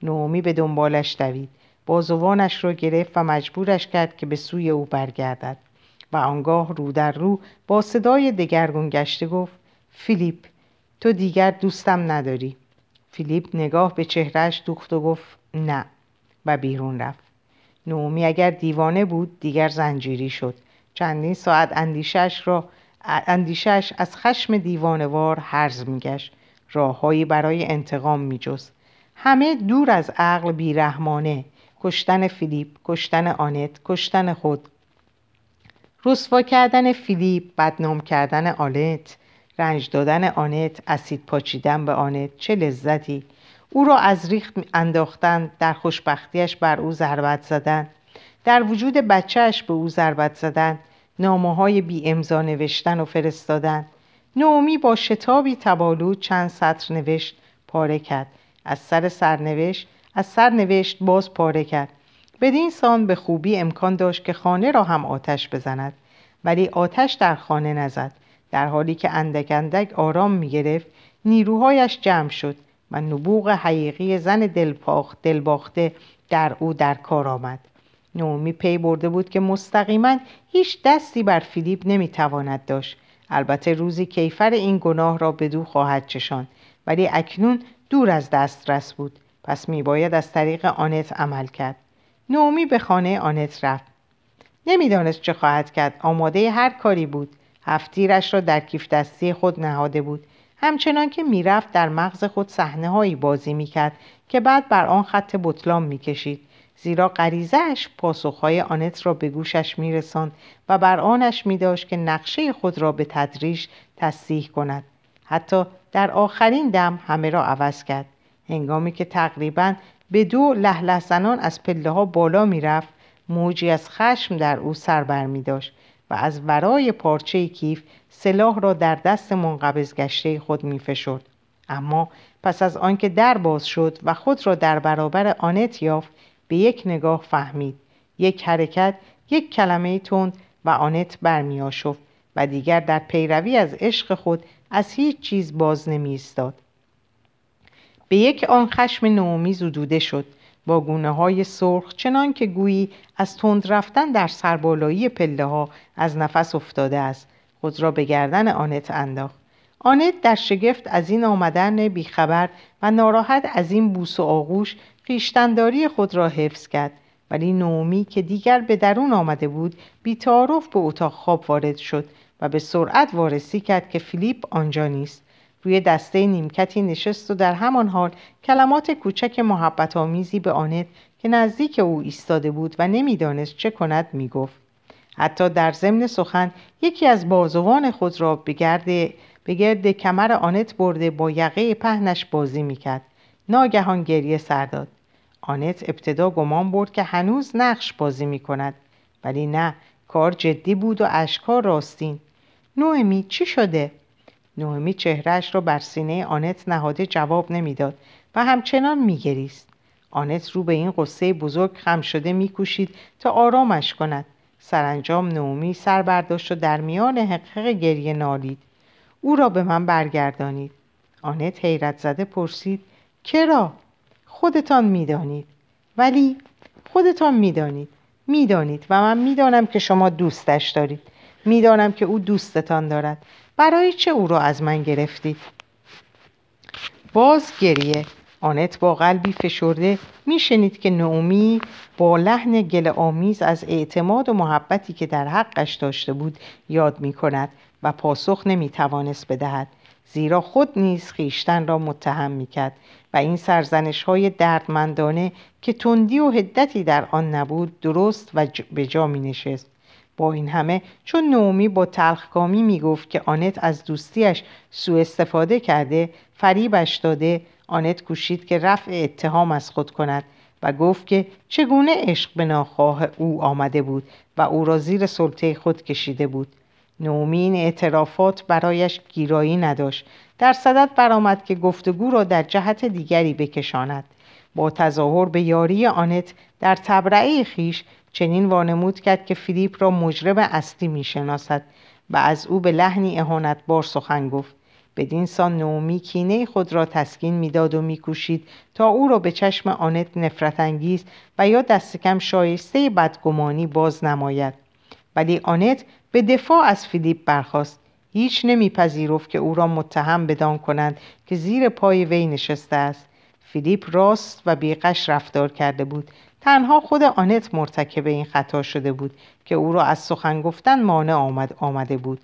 نومی به دنبالش دوید. بازوانش را گرفت و مجبورش کرد که به سوی او برگردد و آنگاه رو در رو با صدای دگرگون گشته گفت فیلیپ تو دیگر دوستم نداری. فیلیپ نگاه به چهرهش دوخت و گفت نه. و بیرون رفت. نومی اگر دیوانه بود دیگر زنجیری شد. چندین ساعت اندیشش را اندیشش از خشم دیوانوار هرز میگشت. راههایی برای انتقام میجست. همه دور از عقل بیرحمانه. کشتن فیلیپ کشتن آنت کشتن خود. رسوا کردن فیلیپ بدنام کردن آنت رنج دادن آنت اسید پاچیدن به آنت. چه لذتی. او را از ریخت انداختن در خوشبختیش بر او ضربت زدن. در وجود بچهش به او ضربت زدن. نامه های بی امضا نوشتن و فرستادن. نومی با شتابی تبالود چند سطر نوشت پاره کرد. از سر سرنوشت از سرنوشت باز پاره کرد. بدین سان به خوبی امکان داشت که خانه را هم آتش بزند. ولی آتش در خانه نزد. در حالی که اندک اندک آرام می گرفت نیروهایش جمع شد و نبوغ حقیقی زن دلباخته در او در کار آمد. نومی پی برده بود که مستقیما هیچ دستی بر فیلیپ نمی‌تواند داشت. البته روزی کیفر این گناه را به دو خواهد چشان ولی اکنون دور از دسترس بود. پس میباید از طریق آنت عمل کرد. نومی به خانه آنت رفت. نمی‌دانست چه خواهد کرد. آماده هر کاری بود. هفتیرش را در کیف دستی خود نهاده بود. همچنان که می‌رفت در مغز خود صحنه هایی بازی می‌کرد که بعد بر آن خط بطلان می‌کشید. زیرا غریزهاش پاسخهای آنت را به گوشش میرساند و بر آنش میداشت که نقشه خود را به تدریج تصحیح کند. حتی در آخرین دم همه را عوض کرد. هنگامی که تقریبا به دو لحله زنان از پله ها بالا می‌رفت موجی از خشم در او سر بر می داشت و از ورای پارچه کیف سلاح را در دست منقبض گشته خود می فشرد. اما پس از آنکه در باز شد و خود را در برابر آنت یافت به یک نگاه فهمید یک حرکت یک کلمه تند و آنت برمی و دیگر در پیروی از عشق خود از هیچ چیز باز نمی. به یک آن خشم نومی زدوده شد. با گونه های سرخ چنان که گویی از تند رفتن در سربالایی پله ها از نفس افتاده است. خود را به گردن آنت انداخت. آنت در شگفت از این آمدن بیخبر و ناراحت از این بوس و آغوش خیشتنداری خود را حفظ کرد. ولی نومی که دیگر به درون آمده بود بیتعارف به اتاق خواب وارد شد و به سرعت وارسی کرد که فیلیپ آنجا نیست. روی دسته نیمکتی نشست و در همان حال کلمات کوچک محبت آمیزی به آنت که نزدیک او ایستاده بود و نمی‌دانست چه کند می‌گفت. حتی در ضمن سخن یکی از بازوان خود را به گرد, کمر آنت برده با یقه پهنش بازی می‌کرد. ناگهان گریه سر داد. آنت ابتدا گمان برد که هنوز نقش بازی می‌کند ولی نه کار جدی بود و اشکار راستین. نوئمی چی شده؟ نوئمی چهرهش را بر سینه آنت نهاده جواب نمی‌داد و همچنان میگریست. آنت رو به این قصه بزرگ خم شده میکوشید تا آرامش کند. سرانجام نومی سر برداشت و در میان حقق گریه نالید. او را به من برگردانید. آنت حیرت زده پرسید کرا خودتان می‌دانید. ولی؟ خودتان می‌دانید. می‌دانید و من می‌دانم که شما دوستش دارید. می‌دانم که او دوستتان دارد. برای چه او را از من گرفتید؟ باز گریه. آنت با قلبی فشرده میشنید که نعومی با لحن گل آمیز از اعتماد و محبتی که در حقش داشته بود یاد می کند و پاسخ نمی توانست بدهد. زیرا خود نیز خیشتن را متهم می کرد و این سرزنش های دردمندانه که تندی و هدتی در آن نبود درست و به جا می نشست با این همه چون نومی با تلخکامی می گفت که آنت از دوستیش سوء استفاده کرده فریبش داده آنت کوشید که رفع اتهام از خود کند و گفت که چگونه عشق به ناخواه او آمده بود و او را زیر سلطه خود کشیده بود. نومی این اعترافات برایش گیرایی نداشت. در صدت برآمد که گفتگو را در جهت دیگری بکشاند. با تظاهر به یاری آنت در تبرعه خیش چنین وانمود کرد که فیلیپ را مجرم اصلی می‌شناسد و از او به لحنی اهانتبار سخن گفت. بدین سان نومی کینه خود را تسکین می‌داد و میکوشید تا او را به چشم آنت نفرت انگیز و یا دست کم شایسته بدگمانی باز نماید. ولی آنت به دفاع از فیلیپ برخاست. هیچ نمیپذیرفت که او را متهم بدان کنند که زیر پای وی نشسته است. فیلیپ راست و بی‌غش رفتار کرده بود. تنها خود آنت مرتکب این خطا شده بود که او را از سخن گفتن مانع آمد آمده بود.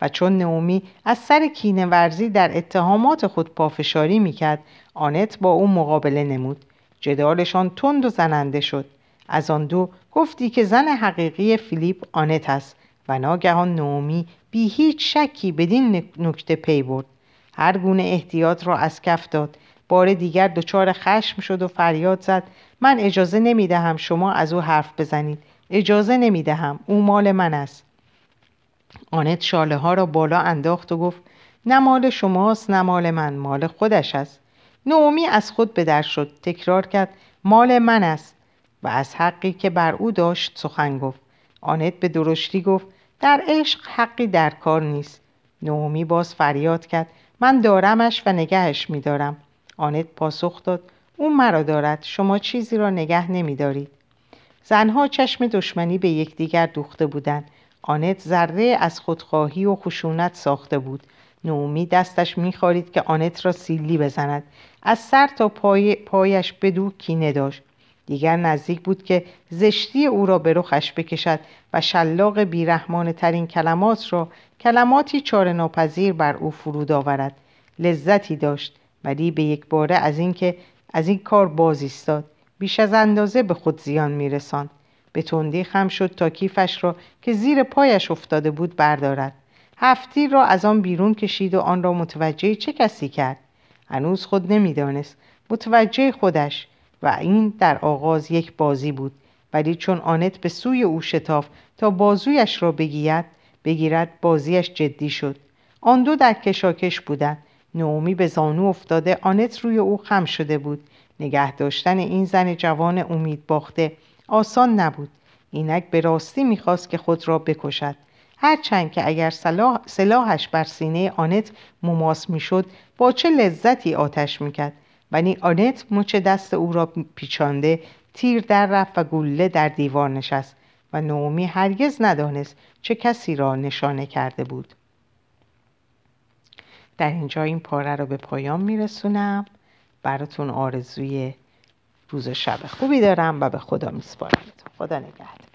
و چون نوئمی از سر کینه ورزی در اتهامات خود پافشاری می‌کرد آنت با او مقابله نمود. جدالشان تند و زننده شد. از آن دو گفتی که زن حقیقی فیلیپ آنت است و ناگهان نوئمی بی هیچ شکی بدین نکته پی برد. هر گونه احتیاط را از کف داد. بار دیگر دچار خشم شد و فریاد زد. من اجازه نمی دهم شما از او حرف بزنید. اجازه نمی دهم او مال من است. آنت شاله ها را بالا انداخت و گفت نه مال شماست نه مال من مال خودش است. نومی از خود به در شد تکرار کرد مال من است. و از حقی که بر او داشت سخن گفت. آنت به درشتی گفت در عشق حقی در کار نیست. نومی باز فریاد کرد من دارمش و نگهش میدارم. آنت پاسخ داد او مرا دارد شما چیزی را نگه نمیدارید زنها چشم دشمنی به یکدیگر دوخته بودند. آنت ذره از خودخواهی و خشونت ساخته بود. نومی دستش میخوارید که آنت را سیلی بزند. از سر تا پای پایش بدو کینه داشت. دیگر نزدیک بود که زشتی او را به رخش بکشد و شلاق بیرحمانه ترین کلمات را کلماتی چاره ناپذیر بر او فرود آورد. لذتی داشت. ولی به یک باره از اینکه از این کار باز ایستاد. بیش از اندازه به خود زیان میرساند. به تندی خم شد تا کیفش را که زیر پایش افتاده بود بردارد. هفتی را از آن بیرون کشید و آن را متوجه چه کسی کرد؟ هنوز خود نمی‌دانست. متوجه خودش و این در آغاز یک بازی بود. ولی چون آنت به سوی او شتاف تا بازویش را بگیرد بگیرد بازیش جدی شد. آن دو در کشاکش بودند. نومی به زانو افتاده آنت روی او خم شده بود. نگه داشتن این زن جوان امید باخته آسان نبود. اینک به راستی می‌خواست که خود را بکشد. هرچند که اگر سلاحش بر سینه آنت مماس می‌شد با چه لذتی آتش می‌کرد؟ ولی آنت مچ دست او را پیچانده تیر در رفت و گله در دیوار نشست. و نومی هرگز ندانست چه کسی را نشانه کرده بود. در اینجا این پاره رو به پایان میرسونم. براتون آرزوی روز شب خوبی دارم و به خدا میسپارم. خدا نگهدار.